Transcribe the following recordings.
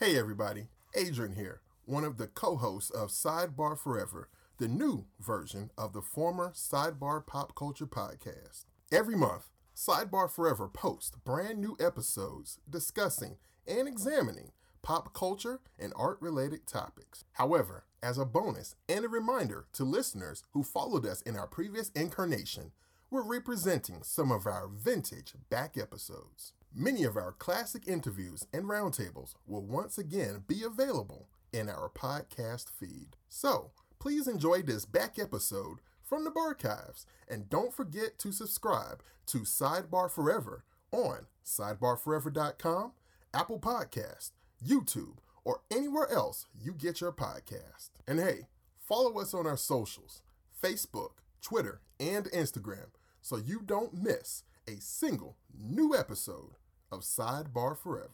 Hey everybody, Adrian here, one of the co-hosts of Sidebar Forever, the new version of the former Sidebar Pop Culture podcast. Every month, Sidebar Forever posts brand new episodes discussing and examining pop culture and art-related topics. However, as a bonus and a reminder to listeners who followed us in our previous incarnation, we're representing some of our vintage back episodes. Many of our classic interviews and roundtables will once again be available in our podcast feed. So, please enjoy this back episode from the archives, and don't forget to subscribe to Sidebar Forever on sidebarforever.com, Apple Podcast, YouTube, or anywhere else you get your podcast. And hey, follow us on our socials Facebook, Twitter, and Instagram so you don't miss a single new episode of Sidebar Forever.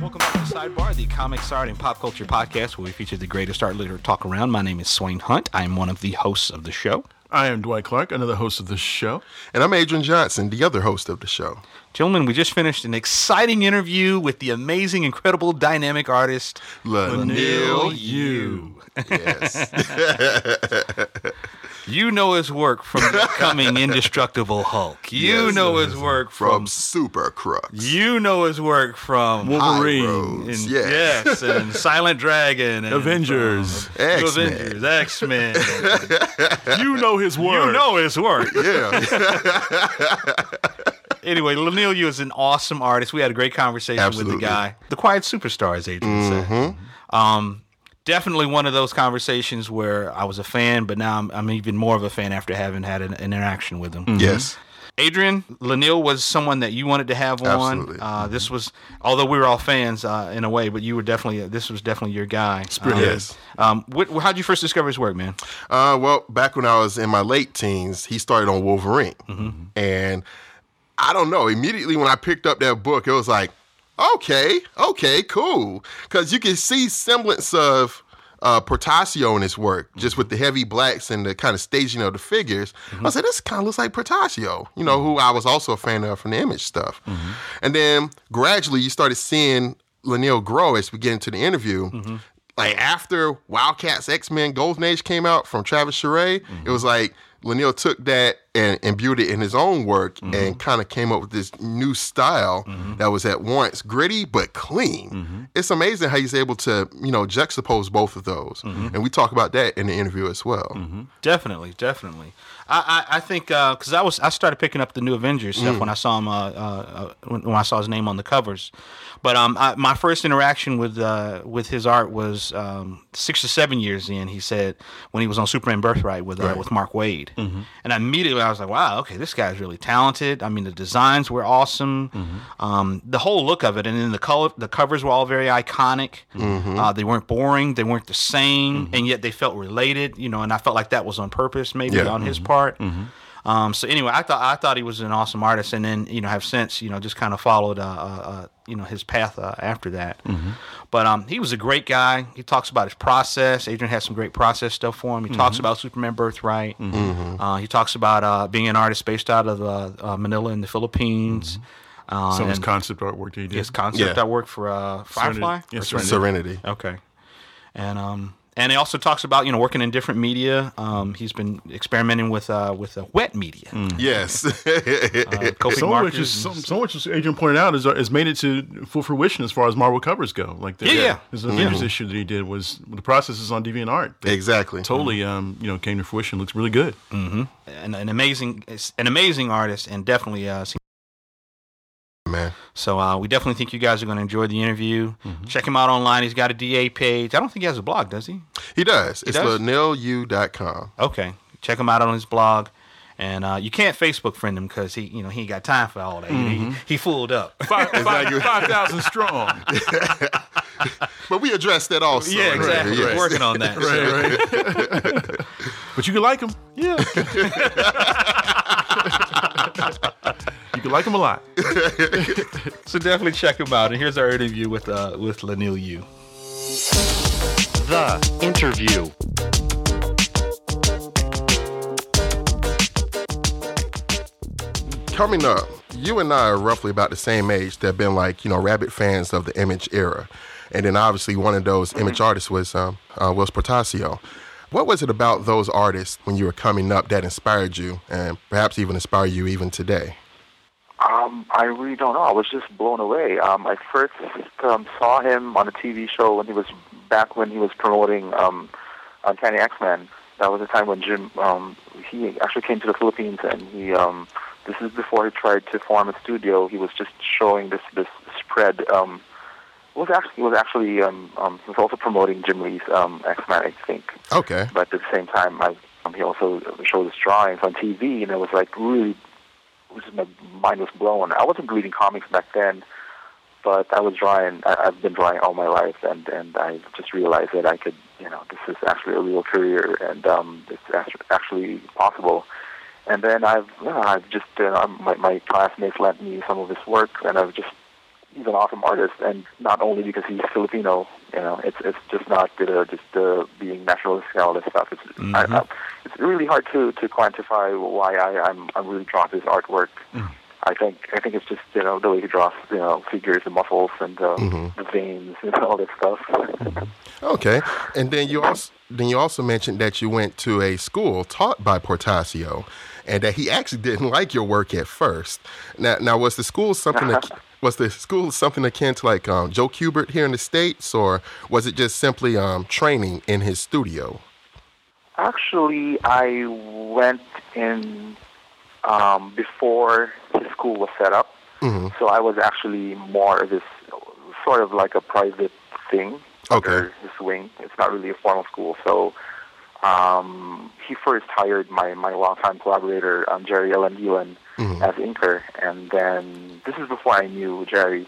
Welcome back to Sidebar, the comics, art, and pop culture podcast where we feature the greatest art leader talk around. My name is Swain Hunt. I am one of the hosts of the show. I am Dwight Clark, another host of the show. And I'm Adrian Johnson, the other host of the show. Gentlemen, we just finished an exciting interview with the amazing, incredible, dynamic artist Leinil Yu. Yes. You know his work from becoming indestructible Hulk. You Yes, know his work From from. Supercrooks. You know his work from Wolverine. And, yeah. yes, and Silent Dragon, and Avengers. from X-Men. Avengers, X Men. You know his work. you know his work. Yeah. Anyway, Leinil Yu is an awesome artist. We had a great conversation with the guy. The Quiet Superstar, as Adrian said. Um, definitely one of those conversations where I was a fan, but now I'm, I'm even more of a fan after having had an, an interaction with him. yes. Adrian Leinil was someone that you wanted to have on. Absolutely. Uh, this was, although we were all fans uh, in a way, but you were definitely this was definitely your guy. Um, Yes. Um, what, how did you first discover his work, man? Uh, well, back when I was in my late teens, he started on Wolverine. And I don't know, immediately when I picked up that book, it was like, okay, okay, cool. Because you can see semblance of uh, Portacio in his work, just with the heavy blacks and the kind of staging of the figures. Mm-hmm. I said, this kind of looks like Portacio, you know, who I was also a fan of from the image stuff. Mm-hmm. And then gradually you started seeing Leinil grow as we get into the interview. Mm-hmm. Like after Wildcats X Men Golden Age came out from Travis Charest, it was like Leinil took that and imbued it in his own work and mm-hmm. kind of came up with this new style mm-hmm. that was at once gritty but clean. Mm-hmm. It's amazing how he's able to, you know, juxtapose both of those. And we talk about that in the interview as well. Definitely, definitely. I I, I think uh, because I was I started picking up the new Avengers stuff mm. when I saw him uh, uh, uh, when, when I saw his name on the covers. But um, I, my first interaction with uh, with his art was um, six or seven years in. He said when he was on Superman Birthright with uh, with Mark Waid, and immediately I was like, wow, okay, this guy's really talented. I mean, the designs were awesome, um, the whole look of it, and then the color, the covers were all very iconic. Uh, they weren't boring, they weren't the same, and yet they felt related. You know, and I felt like that was on purpose, maybe Yeah. on his part. Um, so anyway, I thought I thought he was an awesome artist, and then you know have since you know just kind of followed uh, uh, uh, you know his path uh, after that. But um, he was a great guy. He talks about his process. Adrian has some great process stuff for him. He talks about Superman Birthright. Uh, he talks about uh, being an artist based out of uh, uh, Manila in the Philippines. Uh, Some of his concept artwork that he did. his concept Yeah. that worked for uh, Firefly. Serenity. Yes, Serenity. Serenity. Okay. And um and he also talks about you know working in different media. Um, he's been experimenting with uh with uh, wet media. Yes. Uh, Kofi Some which is and- some, some which, as Adrian pointed out, is has made it to full fruition as far as Marvel covers go. Like the, Yeah, yeah. his Avengers issue that he did was the processes on DeviantArt. They exactly. totally, um, you know, came to fruition. Looks really good. an, an amazing an amazing artist and definitely uh seen- Man. so uh, we definitely think you guys are going to enjoy the interview. Mm-hmm. Check him out online. He's got a DA page. I don't think he has a blog, does he? He does. It's does? lanelu.com. Okay, check him out on his blog. And uh, you can't Facebook friend him because he, you know, he ain't got time for all that. Mm-hmm. He, he fooled up. Five thousand strong. But we addressed that also. yeah, exactly. Yes. We're working on that. so- But you can like him. Yeah. You like him a lot. So definitely check him out. And here's our interview with uh, with Leinil Yu. The interview. coming up, you and I are roughly about the same age that have been like, you know, rabid fans of the Image era. And then obviously one of those Image artists was um, uh, Whilce Portacio. What was it about those artists when you were coming up that inspired you and perhaps even inspire you even today? Um, I really don't know. I was just blown away. Um, I first um, saw him on a TV show when he was back when he was promoting um, Uncanny X-Men. That was the time when Jim um, he actually came to the Philippines and he um, this is before he tried to form a studio. He was just showing this this spread. Um, was actually was actually um, um, he was also promoting Jim Lee's um, X Men, I think. Okay. But at the same time, I, um, he also showed his drawings on TV, and it was like really, was my mind was blown. I wasn't reading comics back then, but I was drawing. I, I've been drawing all my life, and and I just realized that I could, you know, this is actually a real career, and um, it's actually possible. And then I've, know, I've just, know, my, my classmates lent me some of his work, and I've just he's an awesome artist, and not only because he's Filipino, you know, it's it's just not uh, just uh, being nationalistic and all this stuff. It's mm-hmm. I, I, it's really hard to to quantify why I, I'm I'm really drawn to his artwork. Mm. I think I think it's just you know the way he draws you know figures and muscles and uh, mm-hmm. the veins and all this stuff. Mm-hmm. okay, and then you also then you also mentioned that you went to a school taught by Portacio, and that he actually didn't like your work at first. Now, now was the school something that was the school something akin to like um, Joe Kubert here in the states, or was it just simply um, training in his studio? Actually, I went in um, before his school was set up, mm-hmm. so I was actually more of this sort of like a private thing okay. under his wing. It's not really a formal school, so um, he first hired my my longtime collaborator um, Gerry Alanguilan mm-hmm. as inker, and then this is before I knew Gerry,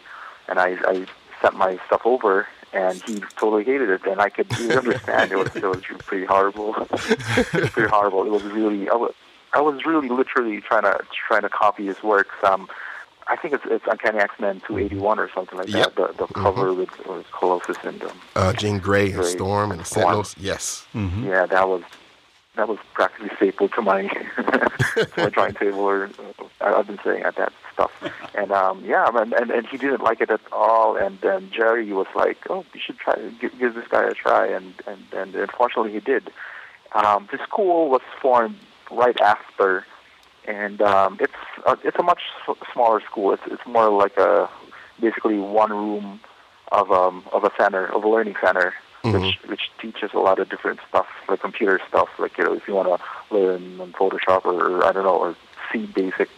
and I, I sent my stuff over, and he totally hated it, and I could understand it was it was pretty horrible, pretty horrible. It was really I was, I was really literally trying to trying to copy his works. Um, I think it's it's Uncanny X Men 281 or something like yep. that. The, the cover mm-hmm. with, with Colossus and um, uh, Jean Grey and Storm and Sentinels. Yes. Mm-hmm. Yeah, that was that was practically stapled to my to my drawing table, or uh, I've been saying at that stuff. And um, yeah, and, and and he didn't like it at all. And then Gerry was like, "Oh, you should try give, give this guy a try." And and and unfortunately, he did. Um, the school was formed right after, and um, it's a, it's a much smaller school. It's it's more like a basically one room of um of a center of a learning center mm-hmm. which which teaches a lot of different stuff, like computer stuff. Like you know, if you want to learn on Photoshop or, or I don't know, or C Basic,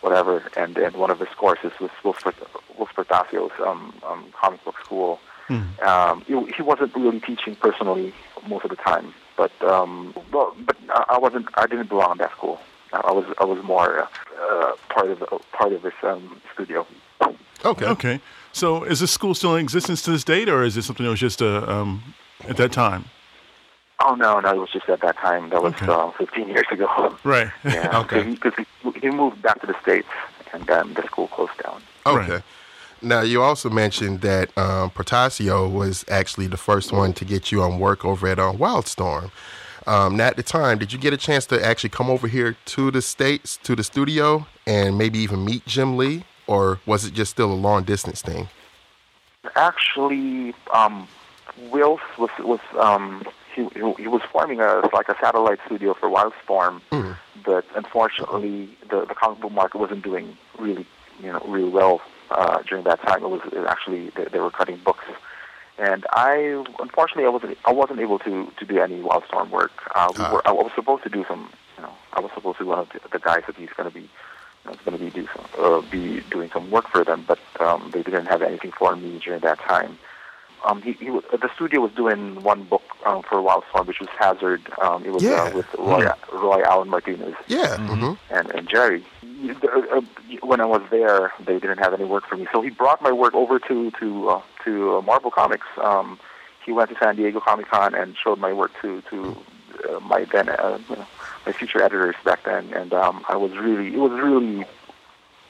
whatever. And and one of his courses was Whilce Portacio's um, um, comic book school. Mm-hmm. Um, he, he wasn't really teaching personally most of the time, but um, well, but I wasn't. I didn't belong in that school. I was I was more uh, part of part of his um, studio. Okay. Okay. So is this school still in existence to this date, or is it something that was just uh, um, at that time? Oh no, no, it was just at that time. That was okay. uh, 15 years ago. Right. Yeah. okay. Because he, he, he, moved back to the states, and then the school closed down. Okay. Right. Now you also mentioned that um, Portacio was actually the first one to get you on work over at uh, Wildstorm. Um, now at the time, did you get a chance to actually come over here to the states, to the studio, and maybe even meet Jim Lee? Or was it just still a long distance thing? Actually, um, Whilce was was um, he, he was forming a like a satellite studio for Wildstorm, mm. but unfortunately, the the comic book market wasn't doing really you know really well uh, during that time. It was it actually they, they, were cutting books, and I unfortunately I wasn't I wasn't able to to do any Wildstorm work. Uh, we uh. were I was supposed to do some you know I was supposed to be one of the, the guys that he's going to be I was going to be do some, uh, be doing some work for them, but um, they didn't have anything for me during that time. Um, he, he the studio was doing one book um, for Wildstorm, which was Hazard. Um, it was uh, yeah. uh, with Roy, mm-hmm. Roy Allan Martinez. Yeah. Mm-hmm. And, and Gerry. Uh, when I was there, they didn't have any work for me, so he brought my work over to to uh, to uh, Marvel Comics. Um, he went to San Diego Comic Con and showed my work to to uh, my then uh, you know, my future editors back then, and um, I was really it was really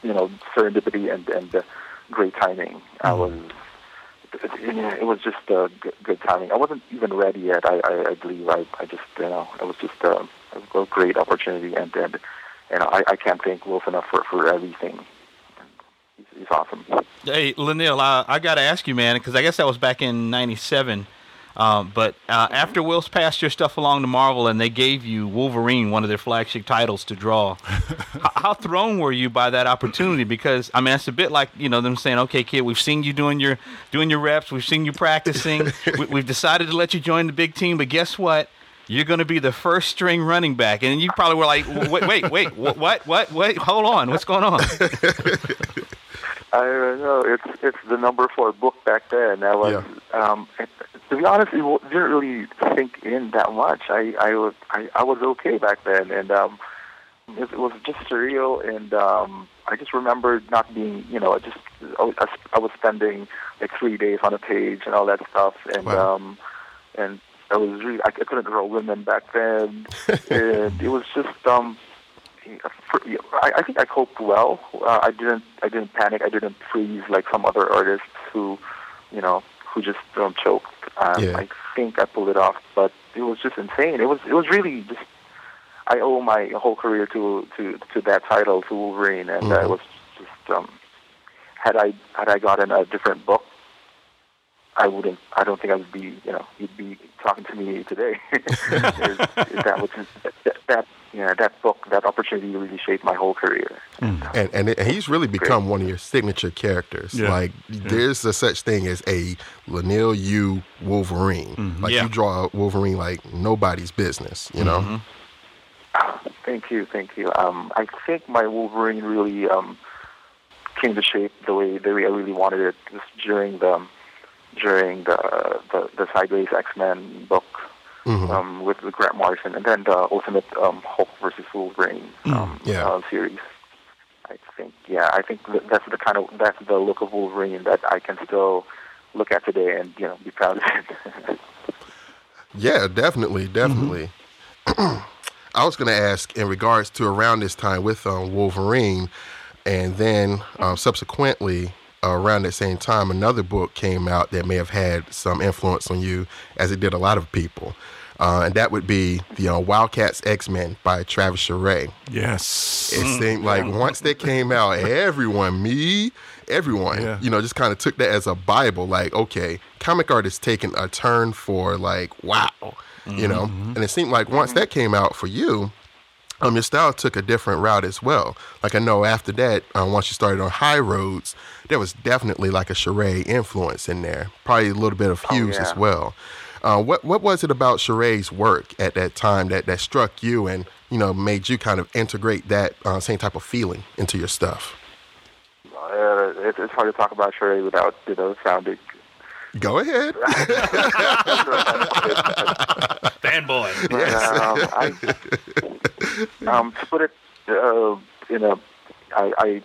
you know serendipity and and uh, great timing. Mm-hmm. I was it, it was just uh, good, good timing. I wasn't even ready yet. I I, I believe I I just you know it was just uh, a great opportunity and and and I, I can't thank Wolf enough for for everything. He's, he's awesome. Hey, Leinil, I, I got to ask you, man, because I guess that was back in '97. Um, but uh, after Whilce passed your stuff along to Marvel and they gave you Wolverine, one of their flagship titles, to draw, how, how thrown were you by that opportunity? Because I mean, it's a bit like you know them saying, "Okay, kid, we've seen you doing your doing your reps, we've seen you practicing, we, we've decided to let you join the big team, but guess what?" You're going to be the first string running back, and you probably were like, "Wait, wait, wait, what, what, what, wait, hold on, what's going on?" I don't know. It's it's the number four book back then. I was, um, to be honest, it didn't really sink in that much. I I was I, I was okay back then, and um, it, it was just surreal. And um, I just remembered not being, you know, just I was, I was spending like three days on a page and all that stuff, and Wow. um, and I was really I, I couldn't draw women back then, and it was just um. For, I, I think I coped well. Uh, I didn't. I didn't panic. I didn't freeze like some other artists who, you know, who just um, choked. Um, Yeah. I think I pulled it off, but it was just insane. It was. It was really just. I owe my whole career to to to that title to Wolverine, and uh, Mhm. it was just. Um, had I had I gotten a different book, I wouldn't. I don't think I would be. You know, you'd be talking to me today. That was that, that yeah that book that opportunity really shaped my whole career. and and, it, and he's really become one of your signature characters. Yeah. Like there's a such thing as a Leinil Yu Wolverine. Like Yeah. you draw Wolverine like nobody's business. You know. Thank you, thank you. Um, I think my Wolverine really um, came to shape the way the way I really wanted it just during the during the the, the Sideways X Men book Mhm. um, with, with Grant Morrison, and then the Ultimate um, Hulk versus Wolverine um, yeah. uh, series. I think, yeah, I think that's the kind of that's the look of Wolverine that I can still look at today and you know be proud of it. Yeah, definitely, definitely. I was going to ask in regards to around this time with um, Wolverine, and then um, subsequently around that same time, another book came out that may have had some influence on you, as it did a lot of people, uh, and that would be the uh, Wildcats X Men by Travis Charest. Yes. It seemed like once that came out, everyone, me, everyone, Yeah. you know, just kind of took that as a Bible. Like, okay, comic art is taking a turn for like, wow, you know. And it seemed like once that came out for you, um, your style took a different route as well. Like I know after that, uh, once you started on High Roads, there was definitely like a Charest influence in there. Probably a little bit of Hughes as yeah. well. Uh, what what was it about Charest's work at that time that, that struck you and you know made you kind of integrate that uh, same type of feeling into your stuff? uh, it's, it's hard to talk about Charest without you know sounding Go ahead. Fanboy. But, um, I, um, to put it uh, in a, I, I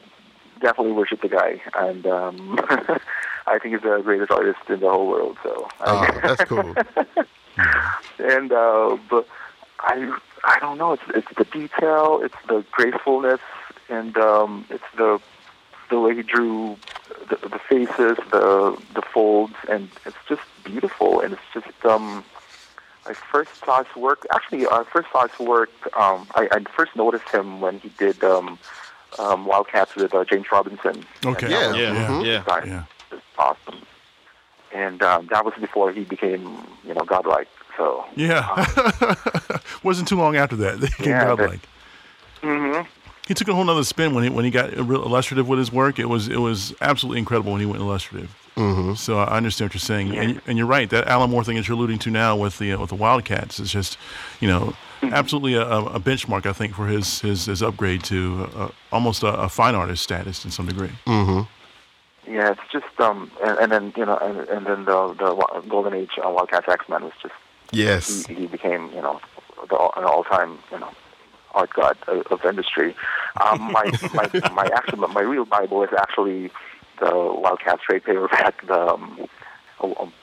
definitely worship the guy, and um, I think he's the greatest artist in the whole world. So, Oh, that's cool. and uh, but I, I don't know. It's it's the detail, it's the gracefulness, and um, it's the the way he drew the, the faces, the the folds, and it's just beautiful. And it's just um, I first saw his work. Actually, I first saw his work. Um, I, I first noticed him when he did um, um, Wildcats with uh, James Robinson. Okay. And Yeah, that was Yeah, yeah. Yeah. It's awesome. And um, that was before he became, you know, godlike. So Yeah. Wasn't too long after that. They became Yeah, that- godlike. hmm He took a whole nother spin when he when he got real illustrative with his work. It was it was absolutely incredible when he went illustrative. Mm-hmm. So I understand what you're saying, and, you- and you're right. That Alan Moore thing that you're alluding to now with the uh, with the Wildcats is just, you know, absolutely a, a a benchmark. I think for his his, his upgrade to uh, almost a, a fine artist status in some degree. Yeah, it's just um, and, and then you know, and, and then the the Golden Age uh, Wildcats X Men was just Yes. he, he became you know the an all time you know art god of, of industry. Um, my my my actual my real Bible is actually the Wildcats trade paperback, the um, oh, um,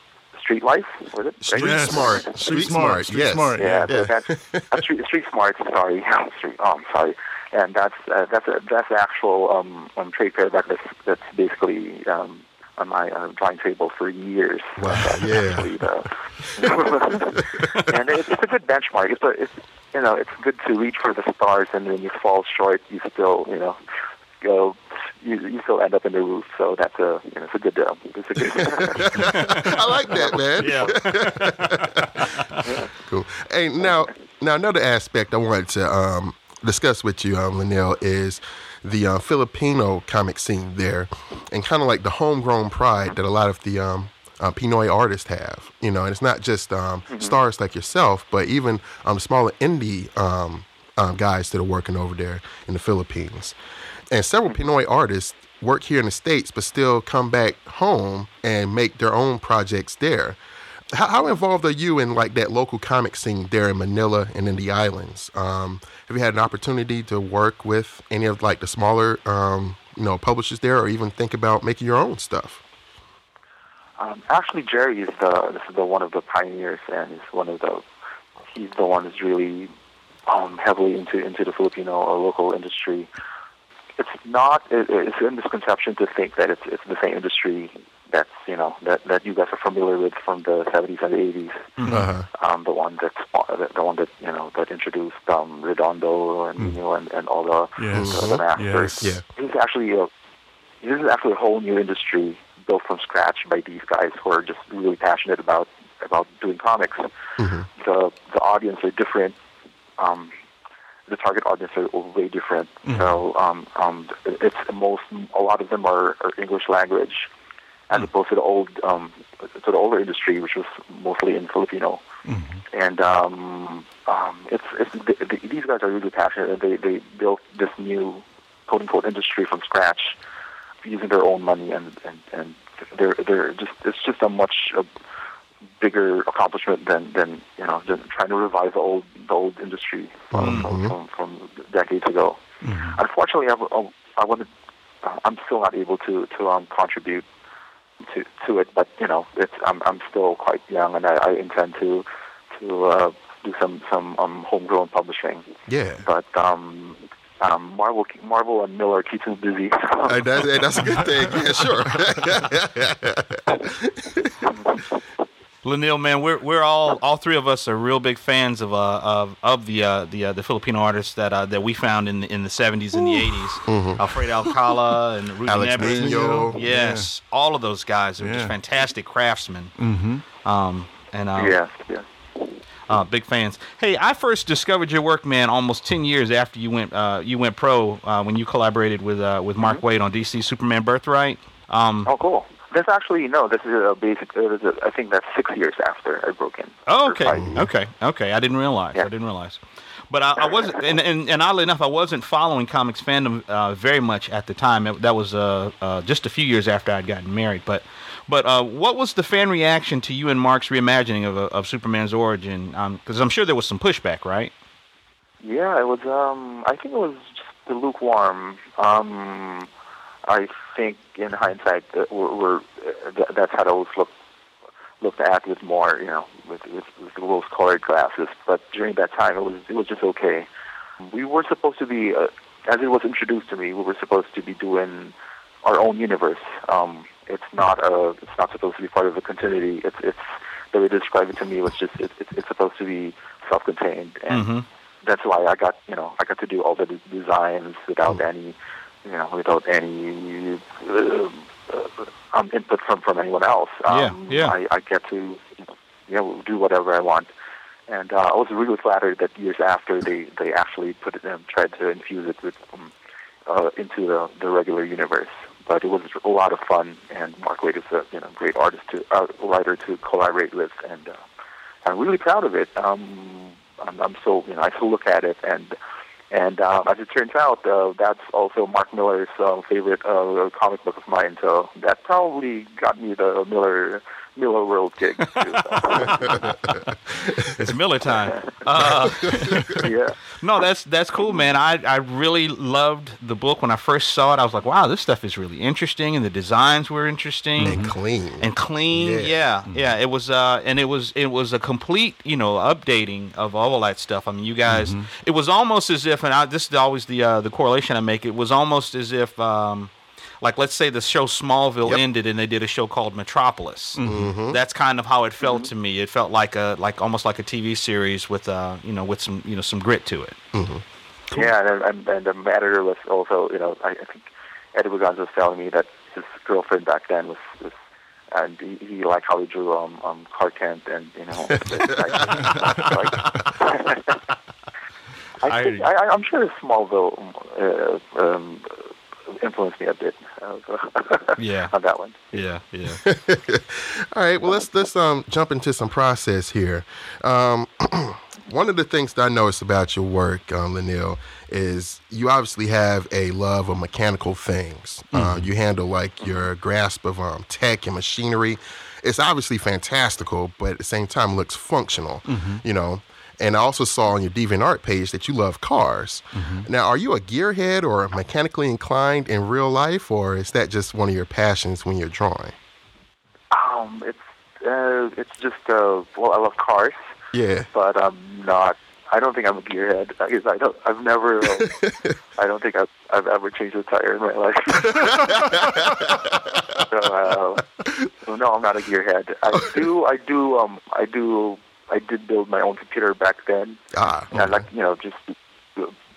Street Life, was it? Street Yes. smart. Street Street, smart, street yes. smart, Yeah, Yeah. that's uh, street, street smart. Sorry, street. Oh, I'm sorry. And that's uh, that's a, that's the actual um, um, trade paperback that's that's basically um, on my uh, drawing table for years. Wow, yeah. the- and it, it's a good benchmark. It's a, it's you know, it's good to reach for the stars, and when you fall short, you still you know go. You, you still end up in the roof, so that's a you know, it's a good deal. it's a good. I like that, man. Yeah. Cool. Hey, now, now another aspect I wanted to um, discuss with you, um, Leinil, is the uh, Filipino comic scene there, and kind of like the homegrown pride that a lot of the um, uh, Pinoy artists have. You know, and it's not just um, stars like yourself, but even um, smaller indie um, um, guys that are working over there in the Philippines. And several Pinoy artists work here in the States, but still come back home and make their own projects there. How, how involved are you in like that local comic scene there in Manila and in the islands? Um, have you had an opportunity to work with any of like the smaller, um, you know, publishers there, or even think about making your own stuff? Um, actually, Gerry is the this is the one of the pioneers, and he's one of the he's the one who's really um, heavily into into the Filipino or local industry. It's not it, it's a misconception to think that it's it's the same industry that's you know that that you guys are familiar with from the 70s and the 80s. Uh-huh. Um, the one that the, the one that you know that introduced um, Redondo and Nino and, and all the Yes. the, the masters. Yes. Yeah. This is actually a this is actually a whole new industry built from scratch by these guys who are just really passionate about about doing comics. Mhm. The the audience are different. Um, the target audience are way different. So um, um, it's most a lot of them are, are English language, as opposed to the old um, to the older industry, which was mostly in Filipino. And um, um, it's, it's th th these guys are really passionate. They they built this new quote unquote industry from scratch using their own money and and and they're they're just it's just a much uh bigger accomplishment than than you know than trying to revive the old the old industry from from, from, from decades ago. Unfortunately, I, I, I wanted uh, I'm still not able to to um, contribute to to it, but you know it's I'm I'm still quite young and I, I intend to to uh, do some some um, homegrown publishing. Yeah. But um, um, Marvel Marvel and Millar keep me busy. Hey, that's, hey, that's a good thing. Yeah, sure. Leinil, man, we're we're all all three of us are real big fans of uh of of the uh, the uh, the Filipino artists that uh, that we found in the, in the seventies and the 80s Alfredo Alcala and Rudy Mm-hmm. Alex Nebres. Nino. Yes, all of those guys are just fantastic craftsmen. Mm-hmm. Um, and uh, yes, yes. Uh, big fans. Hey, I first discovered your work, man, almost ten years after you went uh, you went pro uh, when you collaborated with uh, with Mark Mm-hmm. Waid on DC Superman Birthright. Um, Oh, cool. That's actually no. This is a basic. It is a, I think that's six years after I broke in. Oh, okay, okay, okay. I didn't realize. I didn't realize. But I, I wasn't, and, and, and oddly enough, I wasn't following comics fandom uh, very much at the time. It- that was uh, uh, just a few years after I'd gotten married. But, but uh, what was the fan reaction to you and Mark's reimagining of, uh, of Superman's origin? Because I'm sure there was some pushback, right? Yeah, it was. Um, I think it was just lukewarm. Um, I think in hindsight, that we're, we're that's how those look looked at with more, you know, with with, with the rose-colored glasses. But during that time, it was it was just okay. We were supposed to be, uh, as it was introduced to me, we were supposed to be doing our own universe. Um, it's not a, it's not supposed to be part of the continuity. It's it's the way they described it to me was just it, it, it's supposed to be self-contained and Mhm. that's why I got you know I got to do all the d- designs without any you know without any uh, uh, um, input from from anyone else. Um, Yeah, yeah. I, I get to you know do whatever I want, and uh, I was really flattered that years after they they actually put it in, tried to infuse it with um, uh, into the the regular universe. But it was a lot of fun, and Mark Waid is a you know great artist to uh, writer to collaborate with, and uh, I'm really proud of it. Um, I'm, I'm so you know I still look at it and and uh, as it turns out, uh, that's also Mark Millar's uh, favorite uh, comic book of mine. So that probably got me the Millar Millarworld gig. Too, so. It's Miller time. Uh, yeah, no, that's that's cool, man. I, I really loved the book when I first saw it. I was like, wow, this stuff is really interesting, and the designs were interesting. and clean. and clean. Yeah. Yeah, yeah. It was, uh, and it was, it was a complete, you know, updating of all of that stuff. I mean, you guys, it was almost as if, and I, this is always the uh, the correlation I make. It was almost as if, um, like let's say the show Smallville Yep. ended and they did a show called Metropolis. Mm-hmm. That's kind of how it felt to me. It felt like a like almost like a TV series with uh you know with some you know some grit to it. Yeah, and, and and the editor was also, you know, I, I think Eddie Gonz was telling me that his girlfriend back then was, was and he, he liked how he drew um, um Clark Kent and you know. like, I I- think, I, I, I'm sure Smallville uh, um, influenced me a bit uh, Yeah. on that one. Yeah, yeah. All right, well let's let's um jump into some process here. Um, one of the things that I noticed about your work, um, Leinil, is you obviously have a love of mechanical things. Uh, you handle like your grasp of um, tech and machinery. It's obviously fantastical, but at the same time looks functional. You know. And I also saw on your DeviantArt page that you love cars. Now, are you a gearhead or mechanically inclined in real life, or is that just one of your passions when you're drawing? Um, it's uh, it's just uh, well, I love cars. Yeah. but I'm not. I don't think I'm a gearhead. I guess I don't. I've never. Uh, I don't think I've, I've ever changed a tire in my life. so, uh, so no, I'm not a gearhead. I do. I do. Um. I do. I did build my own computer back then, Ah, and I like you know just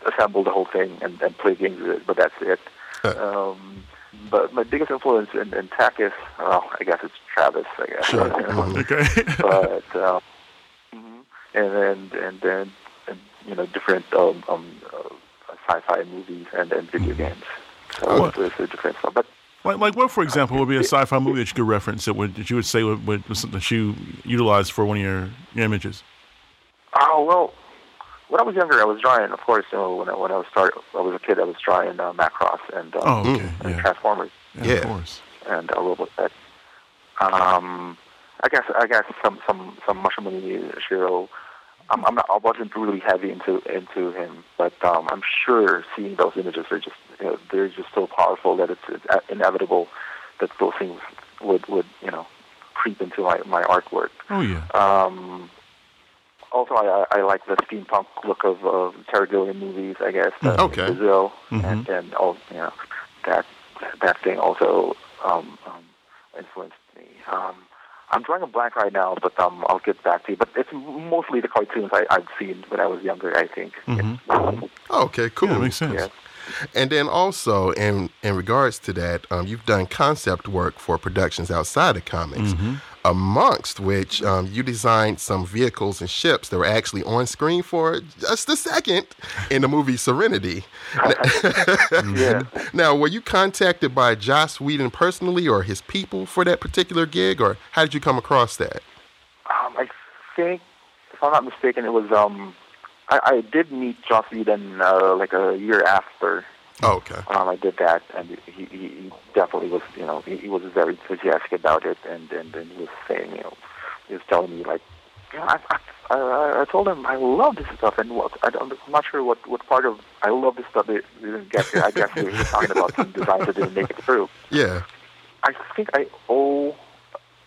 assemble the whole thing and, and play games with it. But that's it. Um, but my biggest influence in, in tech is, well, I guess it's Travis. I guess. Sure. You know? Mhm. Okay. but um, mhm. and then and then and, you know different um, um, uh, sci-fi movies and then video games. So What? it's, it's a different stuff. But like, like what, for example, would be a sci-fi movie that you could reference that would that you would say would, would was something that you utilized for one of your, your images? oh well, when I was younger, I was drawing. Of course, you know, when I, when I was start, I was a kid. I was drawing uh, Macross and, um, Oh, okay, and yeah. Transformers Yeah, Yeah. of course. and uh, Robotech. Um, I guess I guess some some some Masamune Shirow. I'm, I'm not, I wasn't really heavy into into him, but um, I'm sure seeing those images are just you know, they're just so powerful that it's, it's inevitable that those things would would you know creep into my my artwork. Oh yeah. Um, also, I, I like the steampunk look of, of Terry Gilliam movies. I guess uh, Okay. Brazil Mhm. and and all you know that that thing also um, um, influenced me. Um, I'm drawing a blank right now, but um, I'll get back to you. But it's mostly the cartoons I, I've seen when I was younger. I think. Mhm. Okay, cool. Yeah, that makes sense. Yeah. And then also, in in regards to that, um, you've done concept work for productions outside of comics, Mm-hmm. Amongst which um, you designed some vehicles and ships that were actually on screen for just a second in the movie Serenity. Yeah. Now, were you contacted by Joss Whedon personally or his people for that particular gig, or how did you come across that? Um, I think, if I'm not mistaken, it was um, I, I did meet Joss Whedon uh, like a year after Oh, okay. um, I did that, and he, he, definitely was, you know, he, he was very enthusiastic about it, and and and he was saying, you know, he was telling me like, you know, I, I, I, I told him I love this stuff, and what I don't, I'm not sure what what part of I love this stuff they, they didn't get there. I guess he was talking about some designs that didn't make it through. Yeah. I think I owe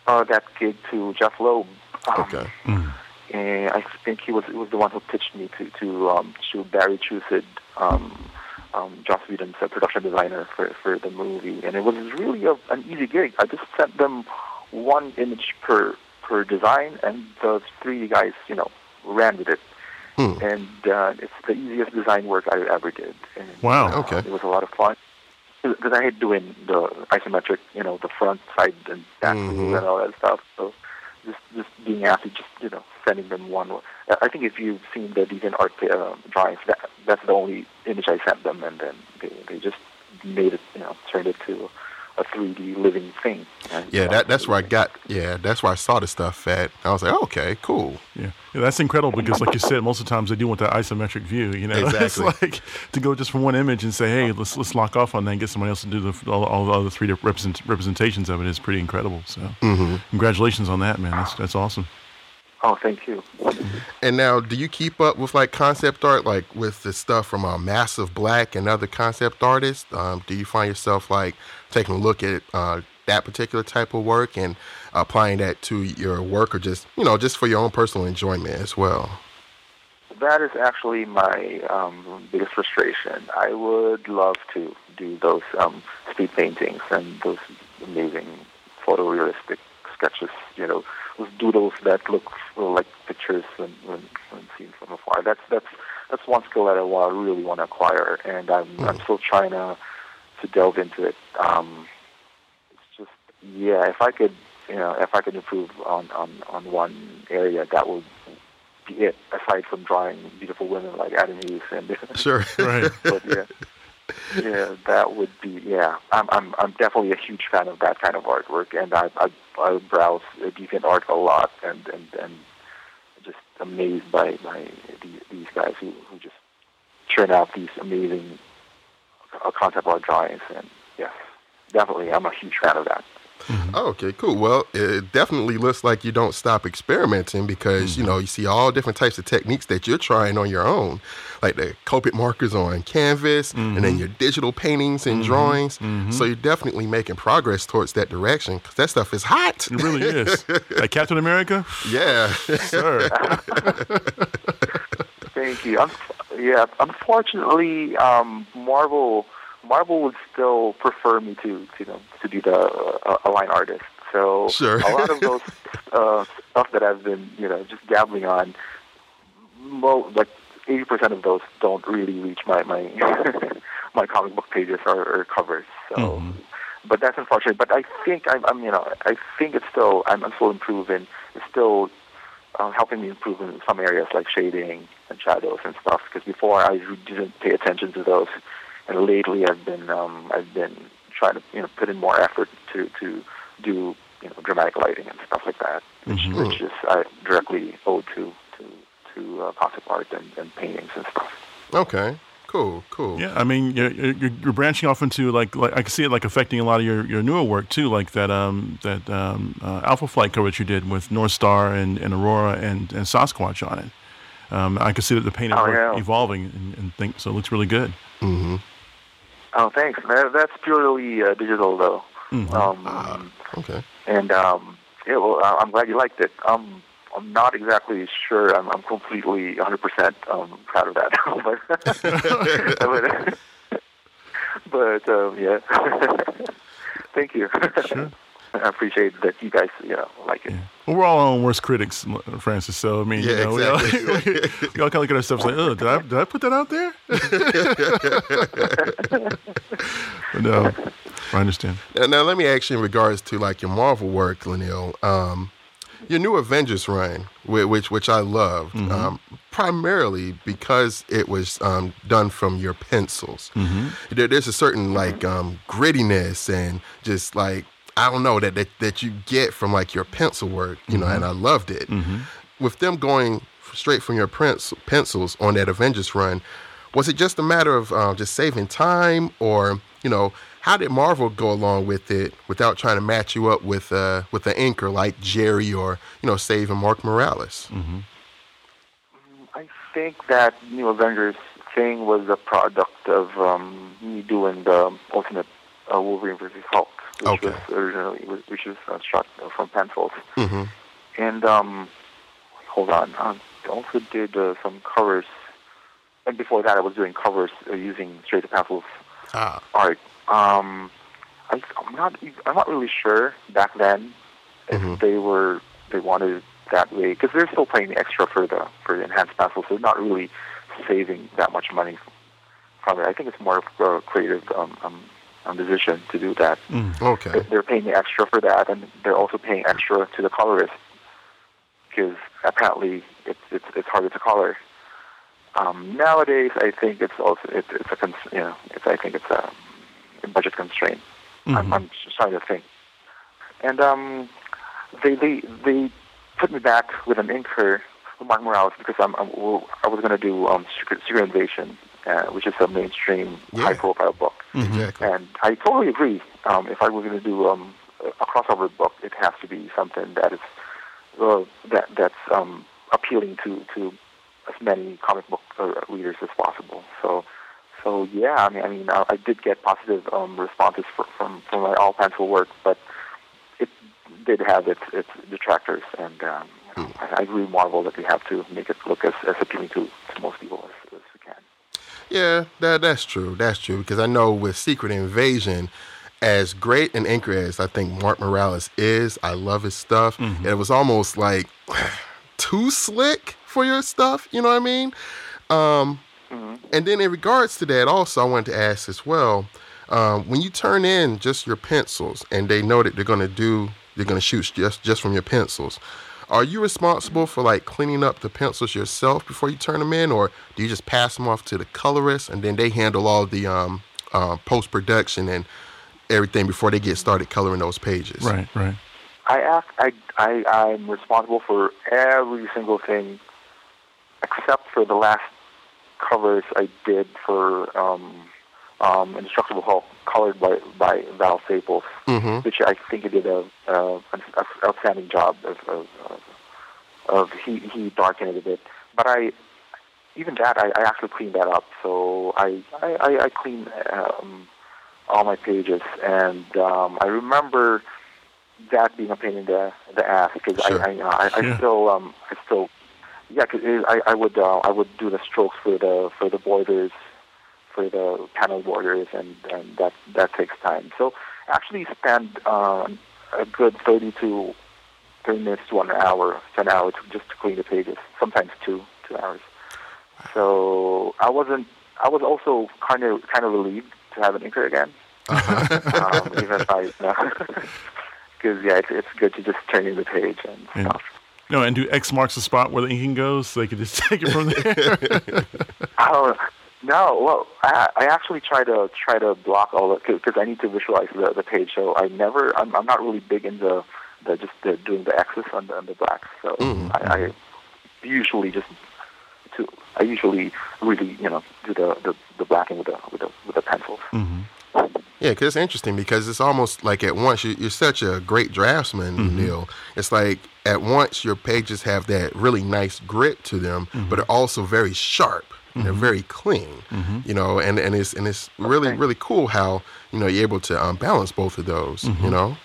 uh, that gig to Jeph Loeb. Um, Okay. and I think he was he was the one who pitched me to to um, to Barry Chusid, um, um, Joss Whedon's uh, production designer for for the movie, and it was really a, an easy gig. I just sent them one image per per design, and the 3D guys, you know, ran with it. Hmm. And uh, it's the easiest design work I ever did. And, Wow. uh, Okay. It was a lot of fun. Because I hate doing the isometric, you know, the front, side, and back Mhm. and all that stuff. So just just being asked just you know sending them one. I think if you've seen the Deviant art uh, drawings, that that's the only image I sent them, and then they they just made it, you know, turned it to a 3D living thing. And Yeah, that, that's where I got. Yeah, that's where I saw the stuff at. I was like, oh, okay, cool. Yeah. yeah, that's incredible because, like you said, most of the times they do want that isometric view. You know, Exactly. it's like to go just from one image and say, "Hey, let's let's lock off on that and get somebody else to do the all, all the other three different represent, representations of it is pretty incredible." So, Mm-hmm. congratulations on that, man. That's that's awesome. Oh, thank you. And now, do you keep up with like concept art, like with the stuff from uh, Massive Black and other concept artists? Um, do you find yourself like taking a look at uh, that particular type of work and applying that to your work, or just you know, just for your own personal enjoyment as well? that is actually my um, biggest frustration. I would love to do those um, speed paintings and those amazing photorealistic sketches. You know, those doodles that look like pictures when, when, when seen from afar. That's that's that's one skill that I want, really want to acquire, and I'm mm. I'm still trying to to delve into it. Um, it's just yeah, if I could you know if I could improve on on on one area, that would be it. Aside from drawing beautiful women like Adam Hughes and sure, right, but yeah. Yeah, that would be. Yeah, I'm. I'm. I'm definitely a huge fan of that kind of artwork, and I. I, I browse DeviantArt a lot, and and and just amazed by by these, these guys who who just churn out these amazing concept art drawings. And yes, definitely, I'm a huge fan of that. Mm-hmm. Oh, okay, cool. Well, it definitely looks like you don't stop experimenting because mm-hmm. you know you see all different types of techniques that you're trying on your own, like the Copic markers on canvas, mm-hmm. and then mm-hmm. your digital paintings and mm-hmm. drawings. Mm-hmm. So you're definitely making progress towards that direction because that stuff is hot. It really is. like Captain America. Yeah, sir. Thank you. Um, yeah, unfortunately, um, Marvel Marvel would still prefer me to, to you know to be the uh, a line artist. So sure. a lot of those uh, stuff that I've been you know just dabbling on, mo- like eighty percent of those don't really reach my my my comic book pages or, or covers. So, mm-hmm. but that's unfortunate. But I think I'm, I'm you know I think it's still I'm, I'm still improving. It's still uh, helping me improve in some areas like shading and shadows and stuff. Because before I didn't pay attention to those and lately I've been um, I've been trying to you know put in more effort to to do you know dramatic lighting and stuff like that, which, mm-hmm. which is uh, directly owed to to to uh, concept art and, and paintings and stuff. Okay. Cool, cool. Yeah, I mean, you're, you're, you're, branching off into like, like I can see it like affecting a lot of your, your newer work too, like that um, that um, uh, Alpha Flight cover that you did with North Star and, and Aurora and, and Sasquatch on it. Um, I can see that the painting oh, yeah. evolving and, and think so. It looks really good. Mm-hmm. Oh, thanks. That, that's purely uh, digital, though. Mm-hmm. Um, ah, okay. And um, yeah, well, I'm glad you liked it. Um, I'm not exactly sure. I'm, I'm completely 100% um, proud of that. but, but um, yeah. Thank you. Sure. I appreciate that you guys, you know, like it. Yeah. Well, we're all our own worst critics, Francis. So I mean, yeah, you know, exactly. we, all, we, we all kind of look at ourselves like, oh, did I did I put that out there? but no, I understand. Now, now, let me ask you in regards to like your Marvel work, Leinil. Um, your new Avengers run, which which I loved, mm-hmm. um, primarily because it was um, done from your pencils. Mm-hmm. There, there's a certain like um, grittiness and just like I don't know that, that that you get from like your pencil work, you know, mm-hmm. and I loved it. Mm-hmm. With them going straight from your pencils pencils on that Avengers run, was it just a matter of uh, just saving time, or you know, how did Marvel go along with it without trying to match you up with uh, with an anchor like Gerry or you know, saving Mark Morales? Mm-hmm. I think that New Avengers thing was a product of um, me doing the Ultimate uh, Wolverine versus Hulk which okay. was originally which was uh, shot from pencils. Mm-hmm. And um, hold on, I also did uh, some covers. And before that, I was doing covers uh, using straight to pencils ah. art. Um, I, I'm not I'm not really sure back then if mm-hmm. they were they wanted it that way because they're still paying extra for the for the enhanced pencils. So they're not really saving that much money from it. I think it's more of a creative um, um, decision to do that. Mm, okay. They're paying extra for that, and they're also paying extra to the colorist because apparently it's it's it's harder to color. Um, nowadays, I think it's also it's it's a cons- you know it's I think it's a, a budget constraint. Mm-hmm. I'm, I'm trying to think, and um, they they they put me back with an inker, Mark Morales, because I'm, I'm I was going to do um, Secret, Secret Invasion uh, which is a mainstream, yeah. high-profile book. Mm-hmm. Exactly. And I totally agree. Um, if I were going to do um, a crossover book, it has to be something that is uh, that that's um, appealing to to as many comic book uh, readers as possible. So, so yeah, I mean, I mean, I, I did get positive um, responses for, from from my all pencil work, but it did have its its detractors, and um, you I, I really marvel that we have to make it look as, as appealing to, to most people as, as we can. Yeah, that that's true. That's true because I know with Secret Invasion, as great an anchor as I think Mark Morales is, I love his stuff. Mm-hmm. It was almost like too slick for your stuff. You know what I mean? Um, And then in regards to that, also I wanted to ask as well. Um, when you turn in just your pencils and they know that they're going to do, they're going to shoot just just from your pencils. Are you responsible for like cleaning up the pencils yourself before you turn them in, or do you just pass them off to the colorist and then they handle all the um, uh, post production and everything before they get started coloring those pages? Right, right. I act, I, I, I'm responsible for every single thing except for the last covers I did for um, um, Indestructible Hulk, colored by, by Val Staples, Mhm. which I think he did a, a, an outstanding job of, of, of, of he, he darkened it a bit. But I, even that, I, I actually cleaned that up. So I, I, I, I cleaned um, all my pages, and um, I remember that being a pain in the the ass because Sure. I, I, I, I Yeah. still um I still yeah cause it, I I would uh, I would do the strokes for the for the borders for the panel borders and and that that takes time. So I actually spend uh, a good thirty to thirty minutes to one hour to an hour to just to clean the pages sometimes two two hours. So I wasn't I was also kind of kind of relieved to have an inker again. Um, even if I because yeah, it's, it's good to just turn in the page and And- stuff. No, and do X marks the spot where the inking goes, so they could just take it from there. Oh no, well, I, I actually try to try to block all the because I need to visualize the, the page. So I never, I'm, I'm not really big into the just the, doing the X's on the on the blacks. So Mhm. I, I usually just to I usually really you know do the the, the blacking with the with the with the pencils. hmm Yeah, because it's interesting because it's almost like at once you, you're such a great draftsman, Neil. It's like at once your pages have that really nice grit to them, but they're also very sharp. And They're very clean, you know, and, and it's and it's really Okay. really cool how you know you're able to um, balance both of those. You know,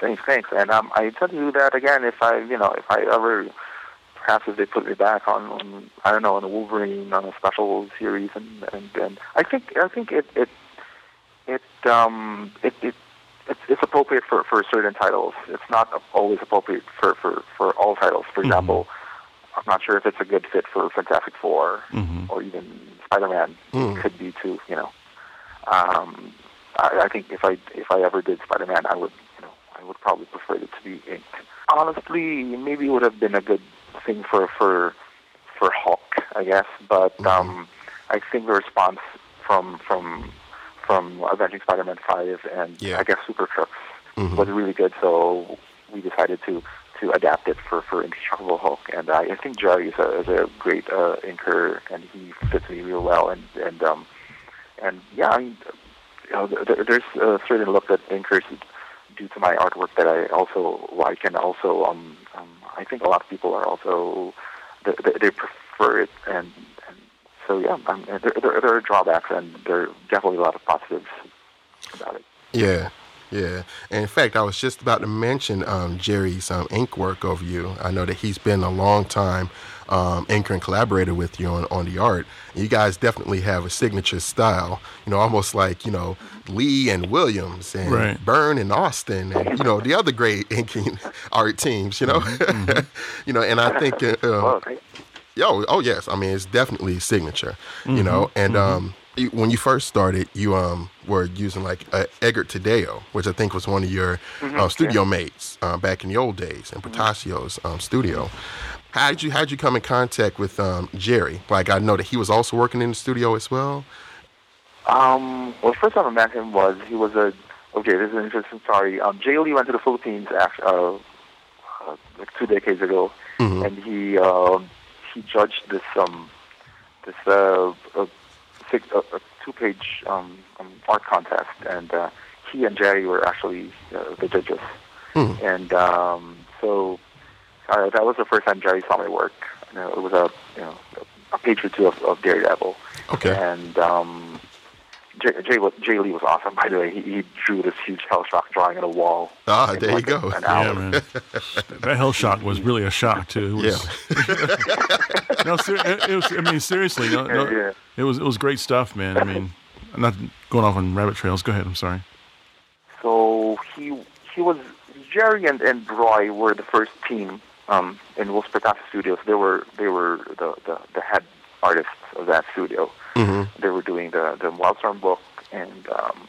Thanks, thanks, and um, I intend to do that again if I you know if I ever perhaps if they put me back on, on I don't know on the Wolverine on a special series and and, and I think I think it it it um it, it it's, it's appropriate for, for certain titles. It's not always appropriate for, for, for all titles. For example, I'm not sure if it's a good fit for Fantastic 4 Mhm. or even Spider-Man. Mm. It could be too. You know, um, I, I think if I if I ever did Spider-Man, I would you know I would probably prefer it to be inked. Honestly, maybe it would have been a good thing for for for Hulk, I guess. But um, I think the response from from from Avenging Spider-Man 5 and Yeah. I guess Supercrooks Mhm. was really good. So we decided to to adapt it for for Indestructible Hulk. And I, I think Gerry is a, is a great uh, inker, and he fits me real well. And and um, and yeah, I mean, you know, there, there's a certain look that inkers do to my artwork that I also like, and also um, um I think a lot of people are also they, they, prefer it, and, and so yeah, um, there, there, there are drawbacks, and there are definitely a lot of positives about it. Yeah, yeah. And in fact, I was just about to mention um, Gerry's um, ink work over you. I know that he's been a long time um, inker and collaborator with you on, on the art. You guys definitely have a signature style, you know, almost like, you know, Lee and Williams and Right. Byrne and Austin and, you know, the other great inking art teams, you know. you know, and I think, uh, um, Well, okay. Yo, oh yes. I mean, it's definitely a signature, you know. And um, you- when you first started, you um were using like uh, Edgar Tadeo, which I think was one of your uh, studio mates uh, back in the old days in Portacio's um, studio. How did you how did you come in contact with um, Gerry? Like I know that he was also working in the studio as well. Um, well, the first time I met him was he was a okay. This is an interesting story. Um, Jae Lee went to the Philippines after, uh, uh, like two decades ago, Mhm. and he um he judged this um this uh, a, six, a, a two-page um, um, art contest, and uh, he and Gerry were actually uh, the judges. Mhm. And um, so uh, that was the first time Gerry saw my work. You know, it was a you know a page or two of, of Daredevil. Okay. And um, Jae, Jae, Jae Lee was awesome. By the way, he, he drew this huge Hellshock drawing on a wall. Ah, in there you go. An Yeah, man. that Hellshock was really a shock too. It was, no, ser- it, it was. I mean, seriously, no, no, Yeah, yeah. it was it was great stuff, man. I mean, I'm not going off on rabbit trails. Go ahead. I'm sorry. So he he was Gerry and, and Roy were the first team um, in Whilce Portacio's Studios. They were they were the, the, the head artists of that studio. Mm-hmm. They were doing the the Wildstorm book, and um,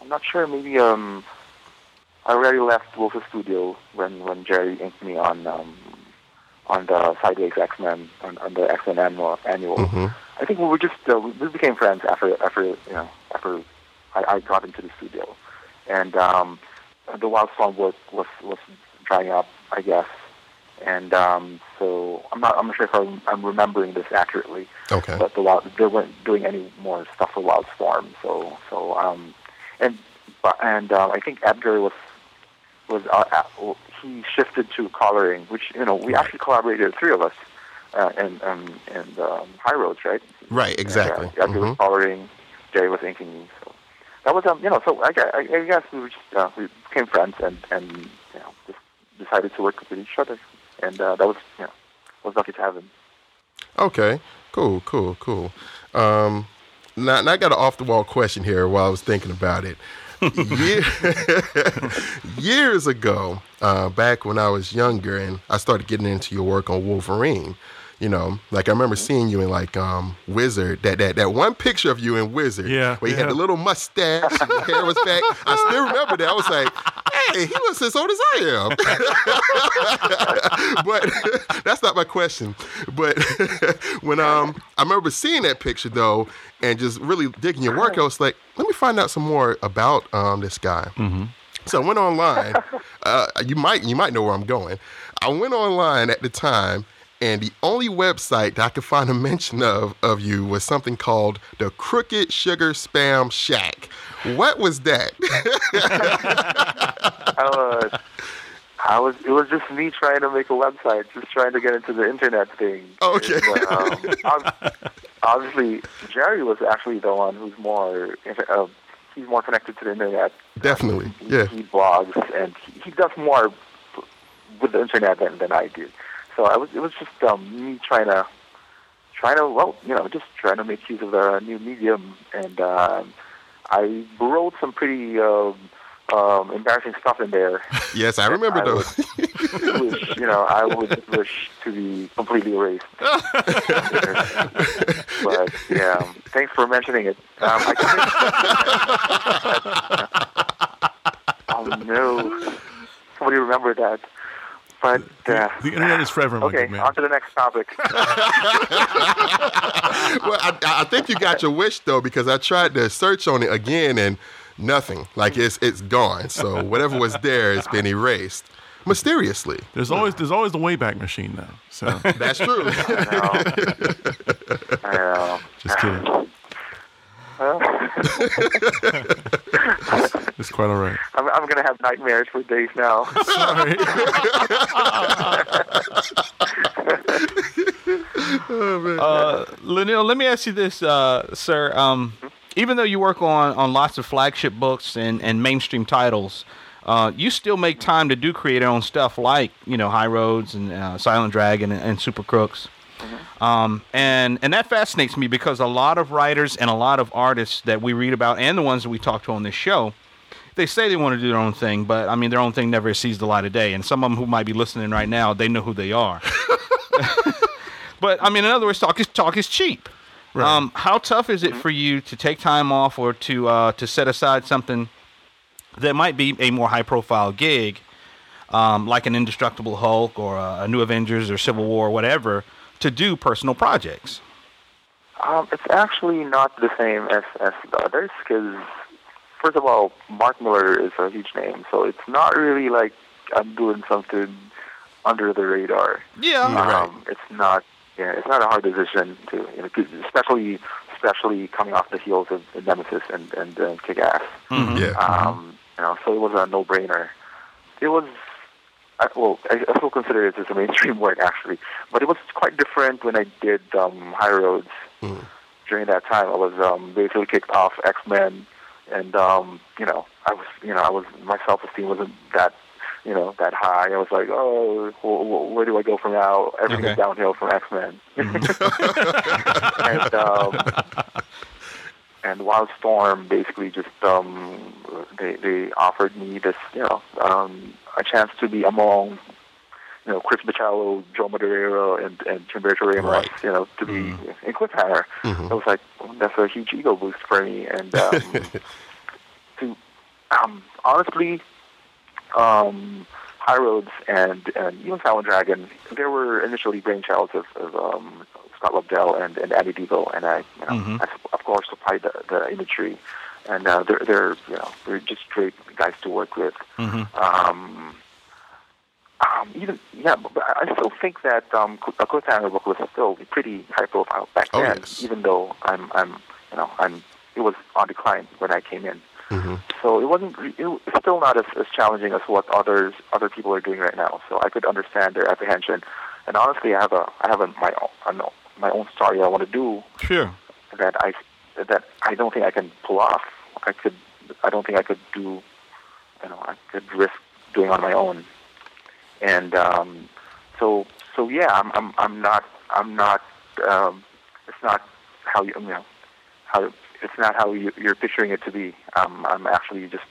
I'm not sure. Maybe um, I already left Whilce's studio when when Gerry inked me on um, on the Sideways X Men on, on the X Men annual. annual. Mm-hmm. I think we were just uh, we became friends after after you know after I, I got into the studio, and um, the Wildstorm work was was drying up, I guess, and um, so I'm not I'm not sure if I'm, I'm remembering this accurately, Okay. but the wild, they weren't doing any more stuff for Wildstorm, so so um, and and um, I think Edgar was was uh, uh, he shifted to coloring, which you know we actually collaborated, the three of us, uh, and um, and um, High Roads, right? Right, exactly. And, uh, Edgar was Mhm. coloring, Jay was inking. So that was um, you know, so I, I, I guess we were just uh, we became friends and and you know just decided to work with each other, and uh, that was know was lucky to have him. Okay. Cool. Cool. Cool. Um, now, now I got an off the wall question here while I was thinking about it. Year, years ago, uh, back when I was younger and I started getting into your work on Wolverine, you know, like I remember seeing you in like um, Wizard, that, that that one picture of you in Wizard, Yeah, where you had yeah. the little mustache, and your hair was back. I still remember that. I was like, hey, he looks as old as I am. but that's not my question. But when um, I remember seeing that picture though, and just really digging your work, I was like, let me find out some more about um, this guy. So I went online. Uh, you might you might know where I'm going. I went online at the time, and the only website that I could find a mention of of you was something called the Crooked Sugar Spam Shack. What was that? I was, I was, it was just me trying to make a website, just trying to get into the internet thing. Okay. But, um, obviously, Gerry was actually the one who's more, uh, he's more connected to the internet. Definitely, He, yeah. he blogs and he, he does more with the internet than, than I do. So I was, it was just um, me trying to, trying to, well, you know, just trying to make use of the new medium, and um, I wrote some pretty. Um, um, embarrassing stuff in there. yes, I remember I those. which you know I would wish to be completely erased. but yeah, thanks for mentioning it. Um, I oh no, somebody remember that. But uh, The internet is forever, my okay, good man. on to the next topic. well, I, I think you got your wish though because I tried to search on it again and nothing. Like it's it's gone. So whatever was there has been erased mysteriously. There's always there's always the Wayback Machine now. So That's true. I know. just kidding. It's quite all right. I'm, I'm gonna have nightmares for days now. Sorry. oh, Uh, Leinil, let me ask you this, uh, sir. Um, even though you work on, on lots of flagship books and, and mainstream titles, uh, you still make time to do create your own stuff like, you know, High Roads and uh, Silent Dragon and, and Supercrooks. Um, and, and that fascinates me because a lot of writers and a lot of artists that we read about and the ones that we talk to on this show, they say they want to do their own thing, but I mean, their own thing never sees the light of day. And some of them who might be listening right now, they know who they are. But I mean, in other words, talk is talk is cheap. Um, how tough is it for you to take time off or to uh, to set aside something that might be a more high profile gig, um, like an Indestructible Hulk or a, a New Avengers or Civil War or whatever, to do personal projects? Um, it's actually not the same as, as the others because, first of all, Mark Millar is a huge name, so it's not really like I'm doing something under the radar. Yeah. Um, it's not. Yeah, it's not a hard decision to, you know, 'cause especially especially coming off the heels of Nemesis and and uh, Kick-Ass. Mm-hmm. yeah. Um, you know, so it was a no-brainer. It was, I, well, I, I still consider it as a mainstream work actually, but it was quite different when I did um, High Roads, during that time, I was um, basically kicked off X Men, and um, you know, I was, you know, I was my self esteem wasn't that, you know, that high. I was like, oh, wh- wh- where do I go from now? Everything's Okay. downhill from X Men. and um, and Wildstorm basically just um, they they offered me this, you know, um, a chance to be among you know, Chris Bachalo, Joe Madureira, and, and Humberto Ramos, Right. you know, to be in Cliffhanger. Mhm. I was like, that's a huge ego boost for me. And um, to, um, honestly, um, High Roads and, and even Silent Dragon, they were initially brainchilds of, of um, Scott Lobdell and, and Andy Diggle, and I, you know, Mhm. I, of course, supplied the, the imagery. And uh, they're, they're, you know, they're just great guys to work with. hmm Um, um, even yeah, but I still think that um, a Cliffhanger book was still pretty high profile back Oh, then. yes. Even though I'm, I'm, you know, I'm, it was on decline when I came in. Hmm So it wasn't. It, it's still not as, as challenging as what others other people are doing right now. So I could understand their apprehension. And honestly, I have a I have a, my own my own story I want to do Sure. that I that I don't think I can pull off. I could. I don't think I could do. You know, I could risk doing on my own. And um, so so yeah, I'm I'm I'm not I'm not. Um, it's not how you you know how it's not how you, you're picturing it to be. Um, I'm actually just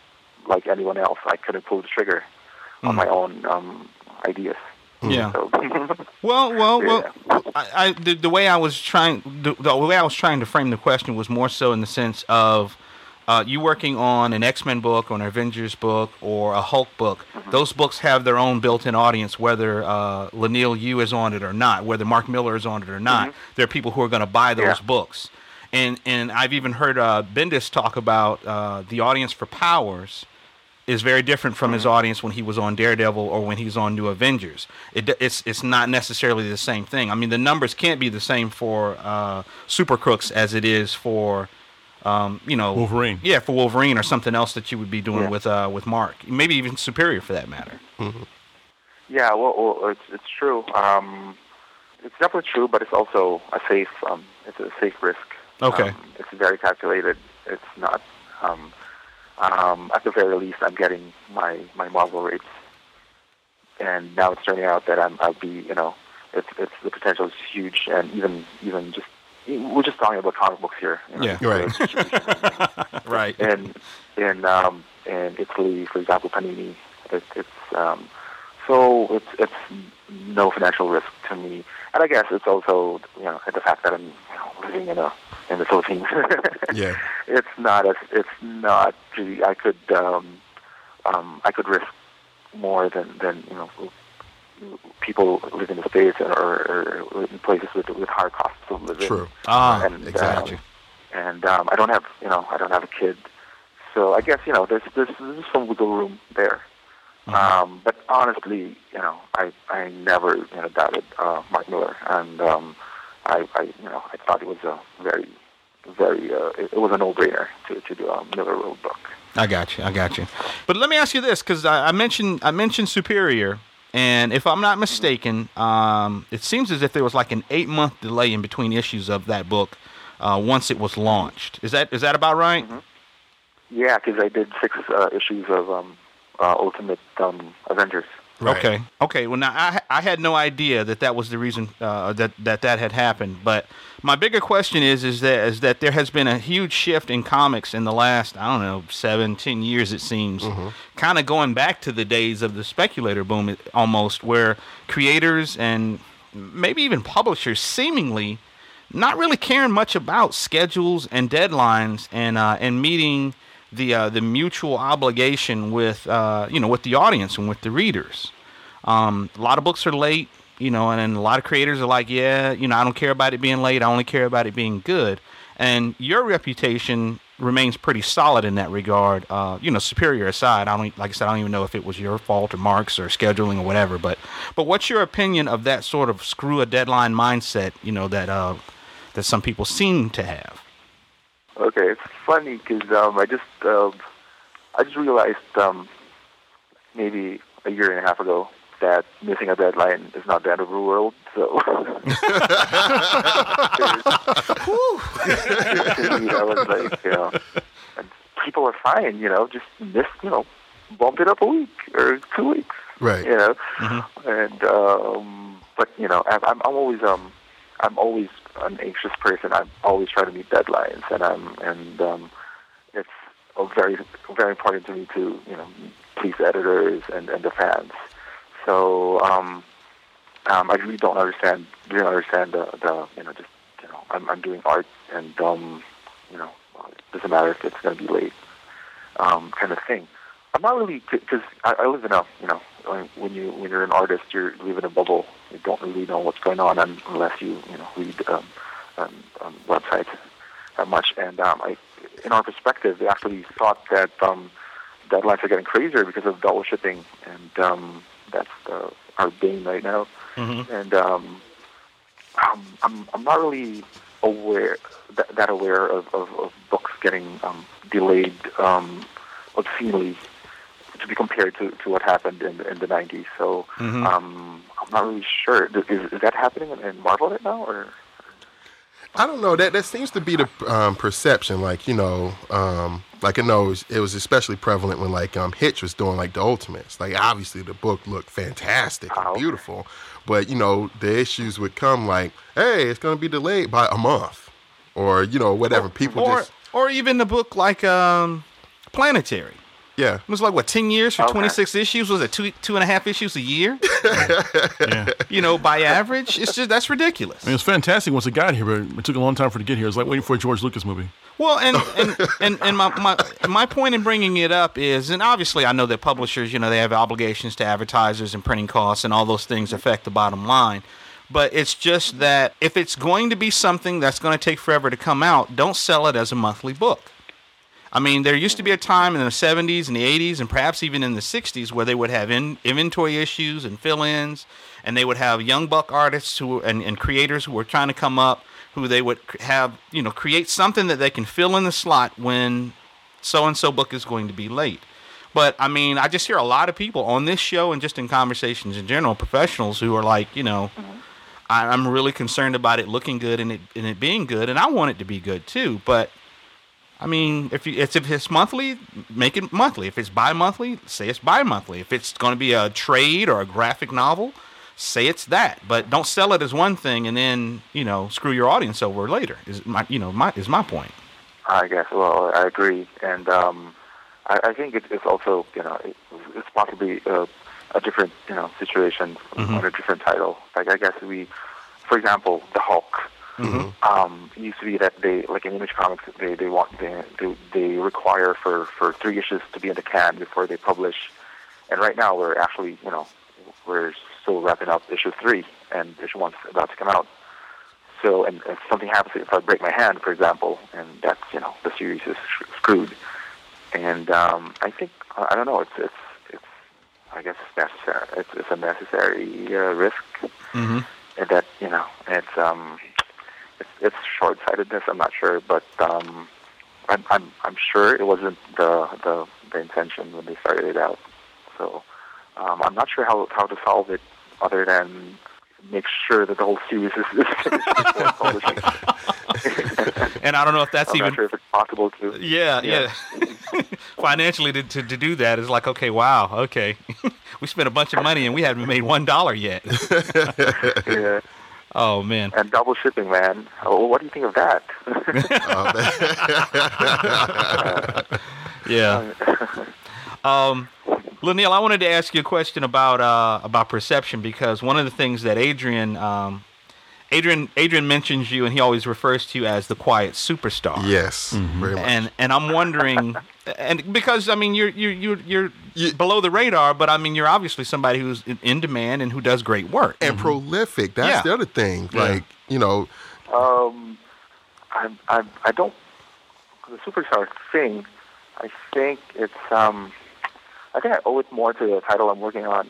like anyone else. I couldn't pull the trigger on Mm. my own um, ideas. Yeah. So, Well, well, well. Yeah. I, I the, the way I was trying the, the way I was trying to frame the question was more so in the sense of uh, you working on an X Men book, or an Avengers book, or a Hulk book. Those books have their own built-in audience, whether uh, Leinil Yu is on it or not, whether Mark Millar is on it or not. There are people who are going to buy those Yeah. books, and and I've even heard uh, Bendis talk about uh, the audience for Powers is very different from his audience when he was on Daredevil or when he's on New Avengers. It, it's it's not necessarily the same thing. I mean, the numbers can't be the same for uh, Supercrooks as it is for, um, you know, Wolverine. Yeah, for Wolverine or something else that you would be doing Yeah. with uh, with Mark. Maybe even Superior for that matter. Yeah, well, well it's it's true. Um, it's definitely true, but it's also a safe. Um, it's a safe risk. Okay. Um, it's very calculated. It's not. Um, um, at the very least, I'm getting my my Marvel rates, and now it's turning out that I'm I'll be you know it's it's the potential is huge, and even even just we're just talking about comic books here. You know, Yeah. Right. Right. in in um, in Italy, for example, Panini. It, it's um, so it's it's no financial risk to me, and I guess it's also you know the fact that I'm you know, living in a in the Philippines. Yeah. it's not as it's not really. I could um, um, I could risk more than than you know people live in the states or, or, or in places with with higher costs of living. True. Ah, And, exactly. um, and um, I don't have you know I don't have a kid, so I guess you know there's there's, there's some wiggle room there. Um, but honestly, you know, I I never you know doubted uh, Mark Millar, and um, I, I you know I thought it was a very very uh, it, it was a no brainer to to do a Millarworld book. I got you. I got you. But let me ask you this, because I, I mentioned I mentioned Superior, and if I'm not mistaken, um, it seems as if there was like an eight month delay in between issues of that book uh, once it was launched. Is that is that about right? Yeah, because I did six uh, issues of um, uh, Ultimate um, Avengers. Right. Okay. Okay. Well, now I I had no idea that that was the reason uh, that that that had happened. But my bigger question is is that is that there has been a huge shift in comics in the last I don't know seven ten years it seems, kind of going back to the days of the speculator boom almost, where creators and maybe even publishers seemingly not really caring much about schedules and deadlines and uh, and meeting the uh, the mutual obligation with uh, you know with the audience and with the readers. Um, a lot of books are late, you know, and, then a lot of creators are like, yeah, you know, I don't care about it being late. I only care about it being good. And your reputation remains pretty solid in that regard. Uh, you know, superior aside, I don't like I said, I don't even know if it was your fault or Mark's or scheduling or whatever. But but what's your opinion of that sort of screw a deadline mindset? You know that uh, that some people seem to have. Okay, funny because um, I just um, I just realized um, maybe a year and a half ago that missing a deadline is not the end of the world. So I was like, you know, people are fine. You know, just miss. You know, bump it up a week or two weeks. Right. You know, and um, but you know, I'm, I'm always um, I'm always an anxious person. I always try to meet deadlines, and I'm and um, it's a very very important to me to you know please editors and, and the fans. So um, um, I really don't understand really understand the, the you know just you know I'm I'm doing art and um, you know it doesn't matter if it's going to be late um, kind of thing. I'm not really because I, I live in a you know when you when you're an artist you live in a bubble. You don't really know what's going on unless you you know read um, um, um, websites that much. And um, I, in our perspective, they actually thought that um, deadlines are getting crazier because of double shipping, and um, that's the, our game right now. Mm-hmm. And um, um, I'm I'm not really aware that, that aware of, of, of books getting um, delayed um, obscenely to be compared to, to what happened in, in the 90s. So Mhm. um, not really sure. Is, is that happening in, in Marvel right now, or I don't know. That that seems to be the um, perception. Like you know, um, like I know it was, it was especially prevalent when like um, Hitch was doing like the Ultimates. Like obviously the book looked fantastic Oh, and okay. beautiful, but you know the issues would come like, hey, it's going to be delayed by a month, or you know whatever. People Or just or even the book like um, Planetary. Yeah. It was like what ten years for Okay. twenty six issues? Was it two two and a half issues a year? Yeah. You know, by average, it's just that's ridiculous. I mean, it was fantastic once it got here, but it took a long time for it to get here. It was like waiting for a George Lucas movie. Well, and and, and, and my, my my point in bringing it up is, and obviously I know that publishers, you know, they have obligations to advertisers and printing costs, and all those things affect the bottom line. But it's just that if it's going to be something that's going to take forever to come out, don't sell it as a monthly book. I mean, there used to be a time in the 70s and the 80s, and perhaps even in the 60s, where they would have in, inventory issues and fill-ins, and they would have young buck artists who and, and creators who were trying to come up, who they would have, you know, create something that they can fill in the slot when so-and-so book is going to be late. But I mean, I just hear a lot of people on this show and just in conversations in general, professionals who are like, you know, mm-hmm. I, I'm really concerned about it looking good and it and it being good, and I want it to be good too. But I mean, if you, it's if it's monthly, make it monthly. If it's bi-monthly, say it's bi-monthly. If it's going to be a trade or a graphic novel, say it's that. But don't sell it as one thing and then you know screw your audience over later. Is my you know my is my point. I guess. Well, I agree, and um, I, I think it, it's also you know it, it's possibly a, a different you know situation Mhm. on a different title. Like I guess we, for example, the Hulk. Um, it used to be that they like in Image Comics they they want they they, they require for for three issues to be in the can before they publish, and right now we're actually you know we're still wrapping up issue three and issue one's about to come out. So, and if something happens, if I break my hand, for example, and that's you know the series is screwed. And um, I think I I don't know. It's it's it's I guess it's necessary. It's it's a necessary uh, risk, Mm-hmm. and that you know it's um it's, it's short-sightedness. I'm not sure, but um, I'm I'm I'm sure it wasn't the the the intention when they started it out. So um, I'm not sure how how to solve it other than make sure that the whole series is, is finished before publishing. And I don't know if that's I'm even not sure if it's possible to. Yeah, yeah. Financially, to, to to do that is like, okay, wow, okay, we spent a bunch of money and we haven't made one dollar yet. yeah. Oh man, And double shipping, man. Oh, what do you think of that? Uh, yeah. Um, Leinil, I wanted to ask you a question about uh, about perception because one of the things that Adrian um, Adrian Adrian mentions you and he always refers to you as the quiet superstar. yes, very much. And and I'm wondering, and because I mean you're you're you're, you're You- below the radar, but I mean you're obviously somebody who's in, in demand and who does great work. and prolific. That's Yeah. the other thing. Yeah. Like you know, um, I, I, I don't. The superstar thing, I think it's. Um, I think I owe it more to the title I'm working on,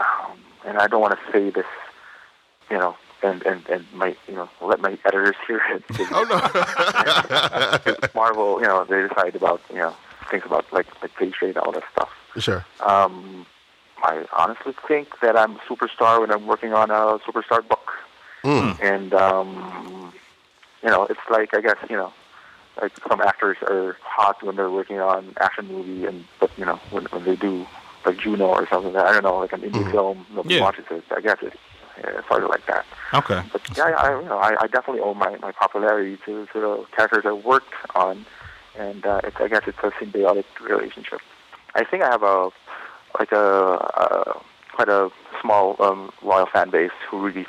um, and I don't want to say this, you know, and and and my, you know, let my editors hear it. oh no, Marvel, you know, they decide about, you know, things about like like page rate and all that stuff. sure. Um, I honestly think that I'm a superstar when I'm working on a superstar book, and um, you know, it's like I guess you know, like some actors are hot when they're working on action movie, and but you know, when when they do like Juno or something, I don't know, like an indie film, nobody Yeah. watches it. I guess it, yeah, sort of like that. Okay. But yeah, I, you know, I, I definitely owe my, my popularity to, to the characters I worked on, and uh, it's, I guess it's a symbiotic relationship. I think I have a like a, a quite a small um, loyal fan base who really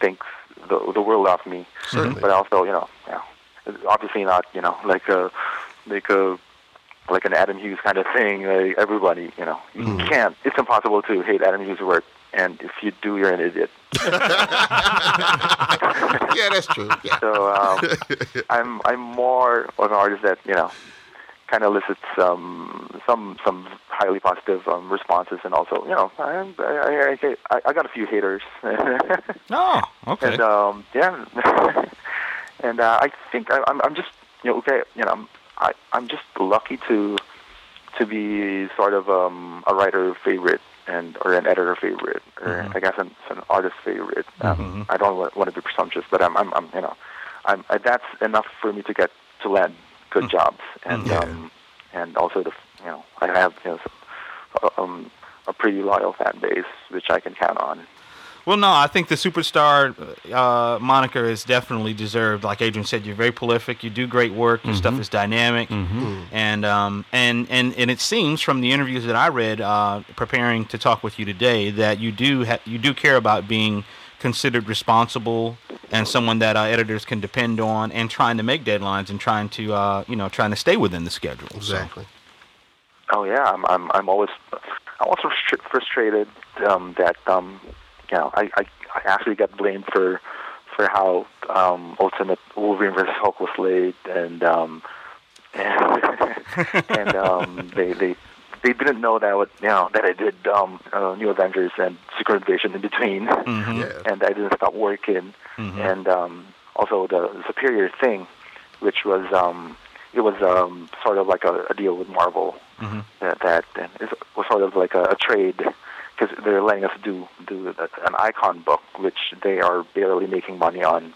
thinks the the world of me. Certainly. But also, you know, you know, it's obviously not you know like a like a like an Adam Hughes kind of thing. Like everybody, you know, you can't. It's impossible to hate Adam Hughes' work, and if you do, you're an idiot. yeah, that's true. Yeah. So um, I'm I'm more of an artist that you know kind of elicits um, some some highly positive um, responses, and also you know I I, I, I, I got a few haters, Oh, okay. and um, yeah, and uh, I think I, I'm I'm just you know okay you know I'm I, I'm just lucky to to be sort of um, a writer favorite and or an editor favorite or I guess an, an artist favorite. Um, I don't want, want to be presumptuous, but I'm, I'm, I'm you know, I'm uh, that's enough for me to get to land good jobs and Yeah. um, and also the you know I have you know um, a pretty loyal fan base which I can count on. Well, no, I think the superstar uh, moniker is definitely deserved. Like Adrian said, you're very prolific. You do great work. Your stuff is dynamic, and um, and and and it seems from the interviews that I read, uh, preparing to talk with you today, that you do ha- you do care about being considered responsible and someone that uh, editors can depend on, and trying to make deadlines and trying to uh, you know trying to stay within the schedule. So- Exactly. Oh yeah, I'm I'm I'm always I'm also frustrated um, that um, you know I, I I actually get blamed for for how um, Ultimate Wolverine vs Hulk was late and um, and, and um, they they they didn't know that what you know that I did um, uh, New Avengers and Secret Invasion in between, Mhm. Yeah. and I didn't stop working, Mhm. and um, also the Superior thing, which was um, it was um, sort of like a, a deal with Marvel Mhm. that that and it was sort of like a, a trade because they're letting us do do an icon book which they are barely making money on,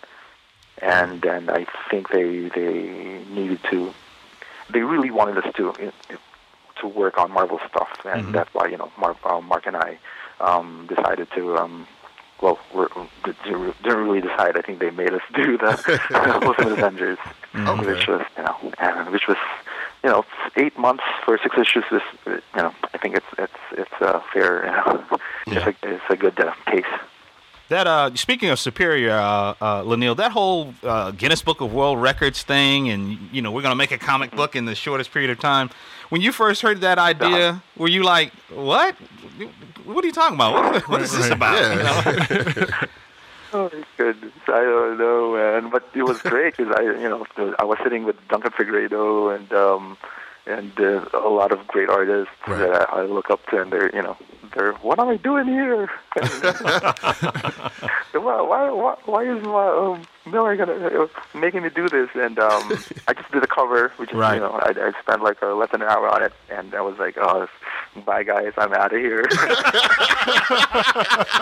and and I think they they needed to they really wanted us to to work on Marvel stuff, and Mhm. that's why you know Mark, uh, Mark and I um, decided to. Um, well, we're, we didn't really decide. I think they made us do the Ultimate Avengers, Okay. which was you know, and which was you know, eight months for six issues. Is you know, I think it's it's it's uh, fair. You know, Yeah. it's a it's a good uh, pace. That uh, speaking of superior, uh, uh, Leinil, that whole uh, Guinness Book of World Records thing, and you know we're gonna make a comic book in the shortest period of time. When you first heard that idea, were you like, "What? What are you talking about? What, what is this about?" Yeah. You know? Oh goodness, I don't know, man. But it was great because I, you know, I was sitting with Duncan Fegredo and um, and uh, a lot of great artists Right. that I, I look up to, and they're, you know, they're, what am I doing here? why, why, why, why is my um, Millar gonna uh, making me do this? And um, I just did a cover, which is, Right. you know, I, I spent like uh, less than an hour on it, and I was like, oh, bye guys, I'm out of here.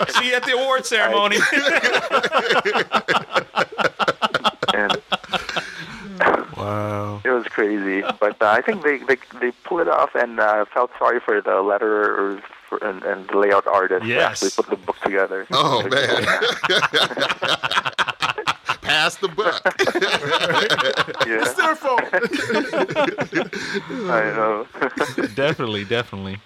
See you at the award ceremony. and Wow. It was crazy, but uh, I think they, they they pulled it off, and uh, felt sorry for the letterer for, and, and the layout artist Yes. who actually put the book together. Oh man. Pass the buck. yeah, it's their fault. I know. definitely, definitely.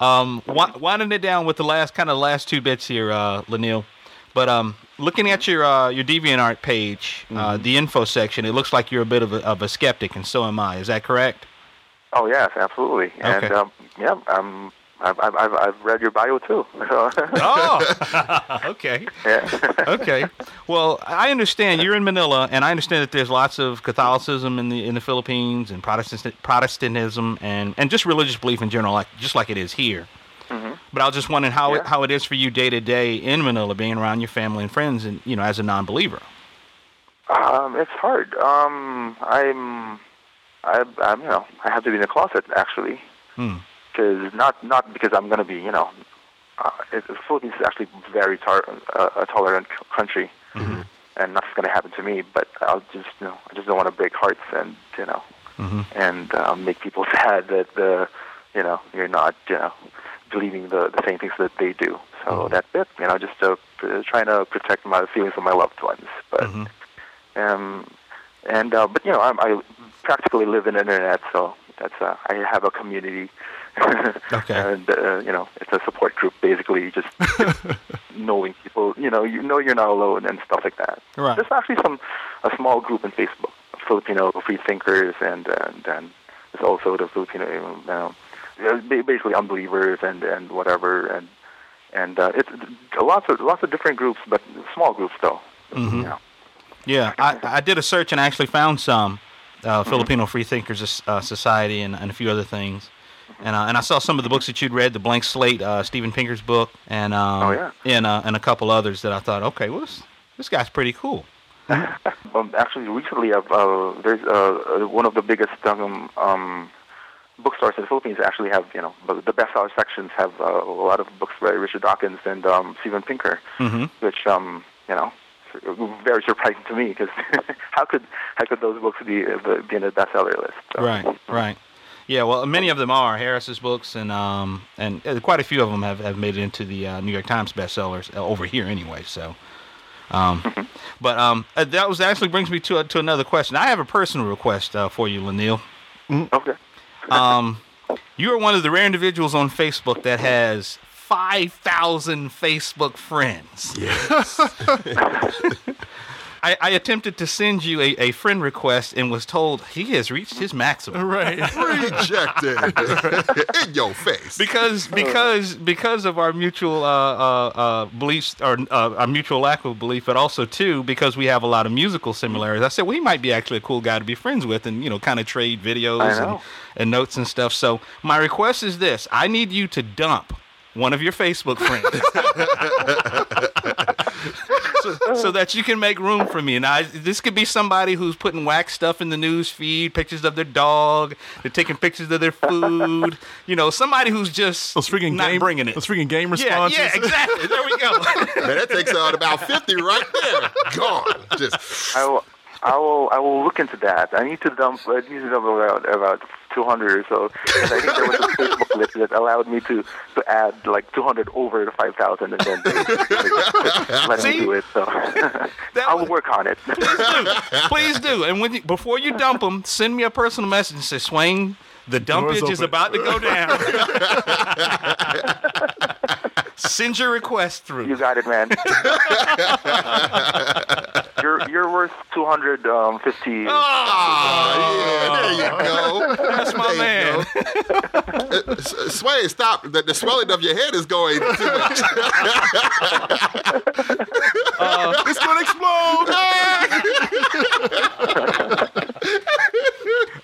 Um, wi- winding it down with the last kind of last two bits here, uh, Leinil. But um, looking at your uh, your DeviantArt page, uh, the info section, it looks like you're a bit of a, of a skeptic, and so am I. Is that correct? oh yes, absolutely. And um, yeah, um, I've, I've I've I've read your bio too. So, Oh, okay. yeah. okay. Well, I understand you're in Manila, and I understand that there's lots of Catholicism in the in the Philippines and Protestant Protestantism and and just religious belief in general, like just like it is here. But I was just wondering how it, Yeah. how it is for you day to day in Manila, being around your family and friends, and you know, as a non-believer. Um, it's hard. Um, I'm, I, I'm, you know, I have to be in the closet actually, Hmm. because not not because I'm gonna be, you know, uh, it, Philippines is actually very tar- uh, a tolerant c- country, and nothing's going to happen to me. But I'll just you know I just don't want to break hearts and you know and um, make people sad that the you know you're not you know believing the the same things that they do. So that's it. You know, just uh, p- trying to protect my feelings of my loved ones. But um, and uh, but you know, I'm, I practically live in the internet, so that's uh, I have a community. Okay. and uh, you know, it's a support group, basically, just knowing people. You know, you know you're not alone and stuff like that. Right. There's actually some a small group in Facebook, Filipino free thinkers, and and, and there's also the Filipino, you know, ba- basically unbelievers and and whatever, and and uh, it's lots of lots of different groups, but small groups though. You know. Yeah, I, I did a search and I actually found some uh, Filipino Free Thinkers uh, Society and, and a few other things. And, uh, and I saw some of the books that you'd read, the Blank Slate, uh, Steven Pinker's book, and um, Oh, yeah. and, uh, and a couple others that I thought, okay, well, this, this guy's pretty cool. Um, actually, recently, I've, uh, there's uh, uh, one of the biggest um, um, bookstores in the Philippines. Actually, have you know the the bestseller sections have uh, a lot of books by Richard Dawkins and um, Steven Pinker, hmm which um, you know very surprising to me because how could how could those books be uh, be in the bestseller list? So, Right, right. Yeah, well, many of them are Harris's books, and um, and uh, quite a few of them have, have made it into the uh, New York Times bestsellers uh, over here anyway. So, um, but um, uh, that was actually brings me to to another question. I have a personal request uh, for you, Leinil. Okay. Um, you are one of the rare individuals on Facebook that has five thousand Facebook friends. Yes. I, I attempted to send you a, a friend request and was told he has reached his maximum. Right. Rejected. In your face. because because because of our mutual uh, uh, uh, beliefs or uh, our mutual lack of belief, but also too because we have a lot of musical similarities. I said, well, he might be actually a cool guy to be friends with, and you know, kind of trade videos and, and notes and stuff. So my request is this: I need you to dump one of your Facebook friends. so, so that you can make room for me. And I, this could be somebody who's putting whack stuff in the news feed, pictures of their dog, they're taking pictures of their food. You know, somebody who's just Those freaking not game, bringing it. Those freaking game yeah, responses. yeah, exactly. There we go. Man, that takes out about 50 right there. Gone. Just. I will, I will, I will look into that. I need to dump, I need to dump about about 200 or so. And I think there was a Facebook list that allowed me to to add like 200 over the 5,000, and then they, they let See? me do it. So I will was- work on it. Please do. And when you, before you dump them, send me a personal message and say, Swain, the Door's dumpage is about to go down. send your request through. you got it, man. You're you're worth 250. Ah, yeah, there you go. That's my There man. Uh, Sway, stop. The, the swelling of your head is going too much. It's gonna explode.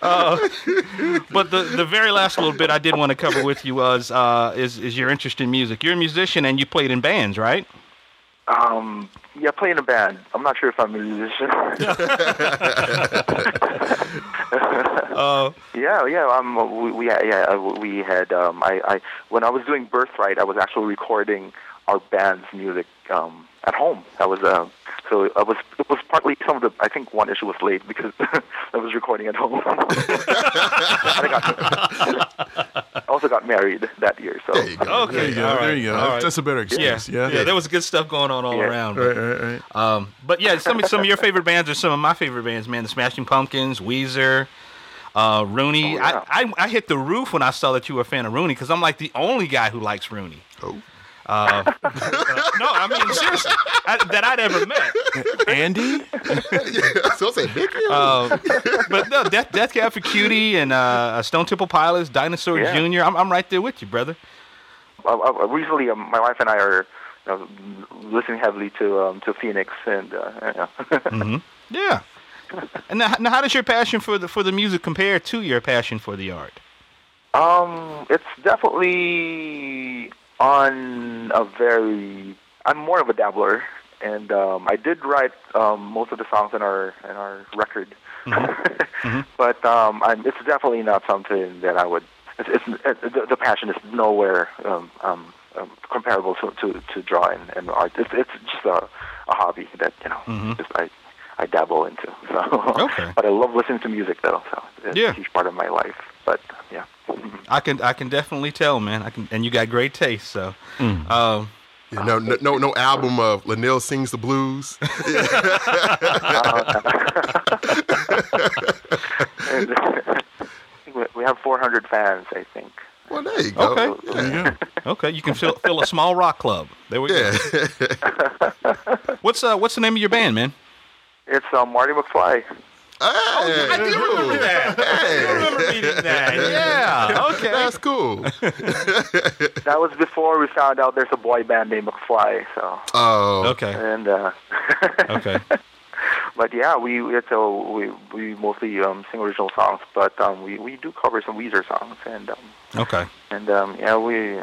But the, the very last little bit I did want to cover with you was uh, is is your interest in music. You're a musician and you played in bands, right? Um, yeah, play in a band. I'm not sure if I'm a musician. Uh, Yeah, yeah. Um, we, we yeah uh, we had um, I, I when I was doing Birthright, I was actually recording our band's music um, at home. I was uh, so I was it was partly some of the I think one issue was late because I was recording at home. I, got, I also got married that year. So There you go. okay, There you go. all right, there you go. all right. That's a better yeah, excuse. yeah, Yeah. There was good stuff going on all Yeah. around. Right, right, right. Um, but yeah, some of some of your favorite bands are some of my favorite bands, man. The Smashing Pumpkins, Weezer, uh, Rooney. Oh, yeah. I, I I hit the roof when I saw that you were a fan of Rooney because I'm like the only guy who likes Rooney. Oh. Uh, no, I mean seriously, I, that I'd ever met. Andy? yeah, so I say, Mickey. Uh, but no, Death, Death Cab for Cutie and uh, Stone Temple Pilots, Dinosaur Yeah. Jr. I'm, I'm right there with you, brother. uh, uh, recently, um, my wife and I are you know, listening heavily to um, to Phoenix and uh, yeah. Mm-hmm. Yeah. And now, now, how does your passion for the for the music compare to your passion for the art? Um, it's definitely on a very. I'm more of a dabbler, and um, I did write um, most of the songs in our in our record. but um, I'm, it's definitely not something that I would. It's, it's it, the, the passion is nowhere um, um, um, comparable to, to to drawing and art. It's it's just a, a hobby that you know Mm-hmm. just I I dabble into. So Okay. but I love listening to music though. So it's Yeah. a huge part of my life. But yeah. I can I can definitely tell, man. I can, and you got great taste. So, um, Yeah, no, no, no, no album of Leinil sings the blues. And I think we- we have 400 fans. I think. well, there you go. Okay. There you go. okay, you can fill, fill a small rock club. There we Yeah. go. What's uh What's the name of your band, man? It's uh, Marty McFly. Hey, I do remember that. I remember meeting that. Yeah. Okay. That's cool. That was before we found out there's a boy band named McFly. So Oh, Okay. and uh, Okay. but yeah, we it's a, we we mostly um, sing original songs, but um, we we do cover some Weezer songs and um, Okay. and um, yeah we.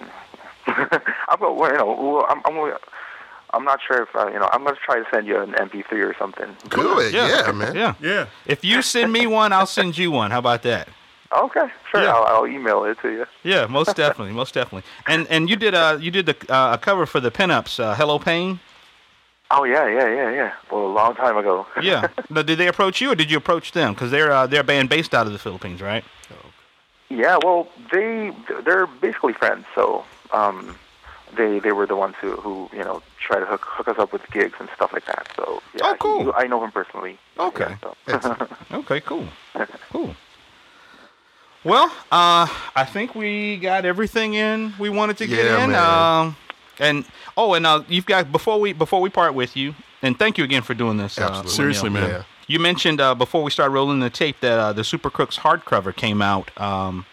I'm you know, I'm, I'm, I'm not sure if uh, you know. I'm gonna try to send you an MP3 or something. good. Yeah, man. Yeah. Yeah. If you send me one, I'll send you one. How about that? Okay, sure. Yeah. I'll, I'll email it to you. Yeah, most definitely, most definitely. And and you did uh you did the uh, a cover for the pinups, uh, Hello Pain. Oh yeah, yeah, yeah, yeah. Well, a long time ago. Yeah. now, did they approach you or did you approach them? Because they're uh, they're a band based out of the Philippines, right? Yeah, well, they they're basically friends. So um, they they were the ones who who you know try to hook hook us up with gigs and stuff like that. So yeah, Oh, cool. he- I know him personally. Okay. Yeah, so. Okay, cool, cool. Well, uh, I think we got everything in we wanted to get Yeah, in. man. Um, and oh, and uh, you've got before we before we part with you, and thank you again for doing this. Uh, Absolutely. Seriously, Leinil. man. Yeah. You mentioned uh, before we started rolling the tape that uh, the Supercrooks hardcover came out um,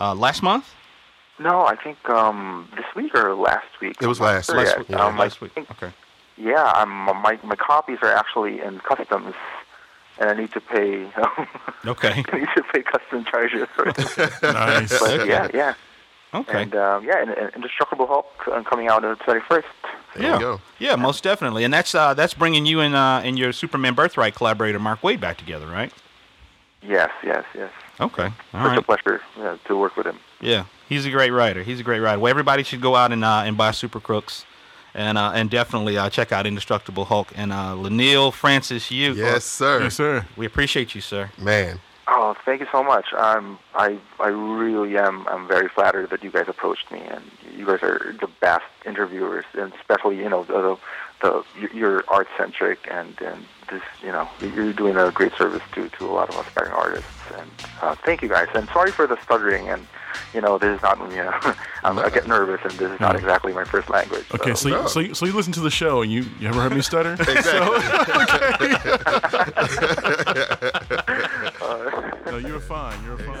uh, last month. No, I think um, this week or last week. It was last sure week. yet. Last week, yeah. Um, last week. think- Okay. Yeah, I'm, my my copies are actually in customs, and I need to pay. Okay. I need to pay custom charges. Nice. But yeah, yeah, Okay. and um, yeah, and, and Indestructible Hulk uh, coming out on the 21st. There yeah. you go. Yeah, most definitely, and that's uh, that's bringing you and uh, and your Superman Birthright collaborator Mark Waid back together, right? Yes, yes, yes. Okay. All Such a pleasure uh, to work with him. Yeah, he's a great writer. He's a great writer. Well, everybody should go out and uh, and buy Supercrooks, and uh, and definitely uh, check out Indestructible Hulk and uh, Leinil Francis. You, Yes, sir. Yes, sir. we appreciate you, sir. Man. Oh, thank you so much. I'm I I really am. I'm very flattered that you guys approached me, and you guys are the best interviewers, and especially you know the the, the you're art centric, and and this you know you're doing a great service to to a lot of aspiring artists, and uh, thank you guys. And sorry for the stuttering, and you know this is not you know I'm, I get nervous, and this is not exactly my first language. Okay, so No. you, so you, so you listen to the show and you you ever heard me stutter? no, you were fine. You were fine.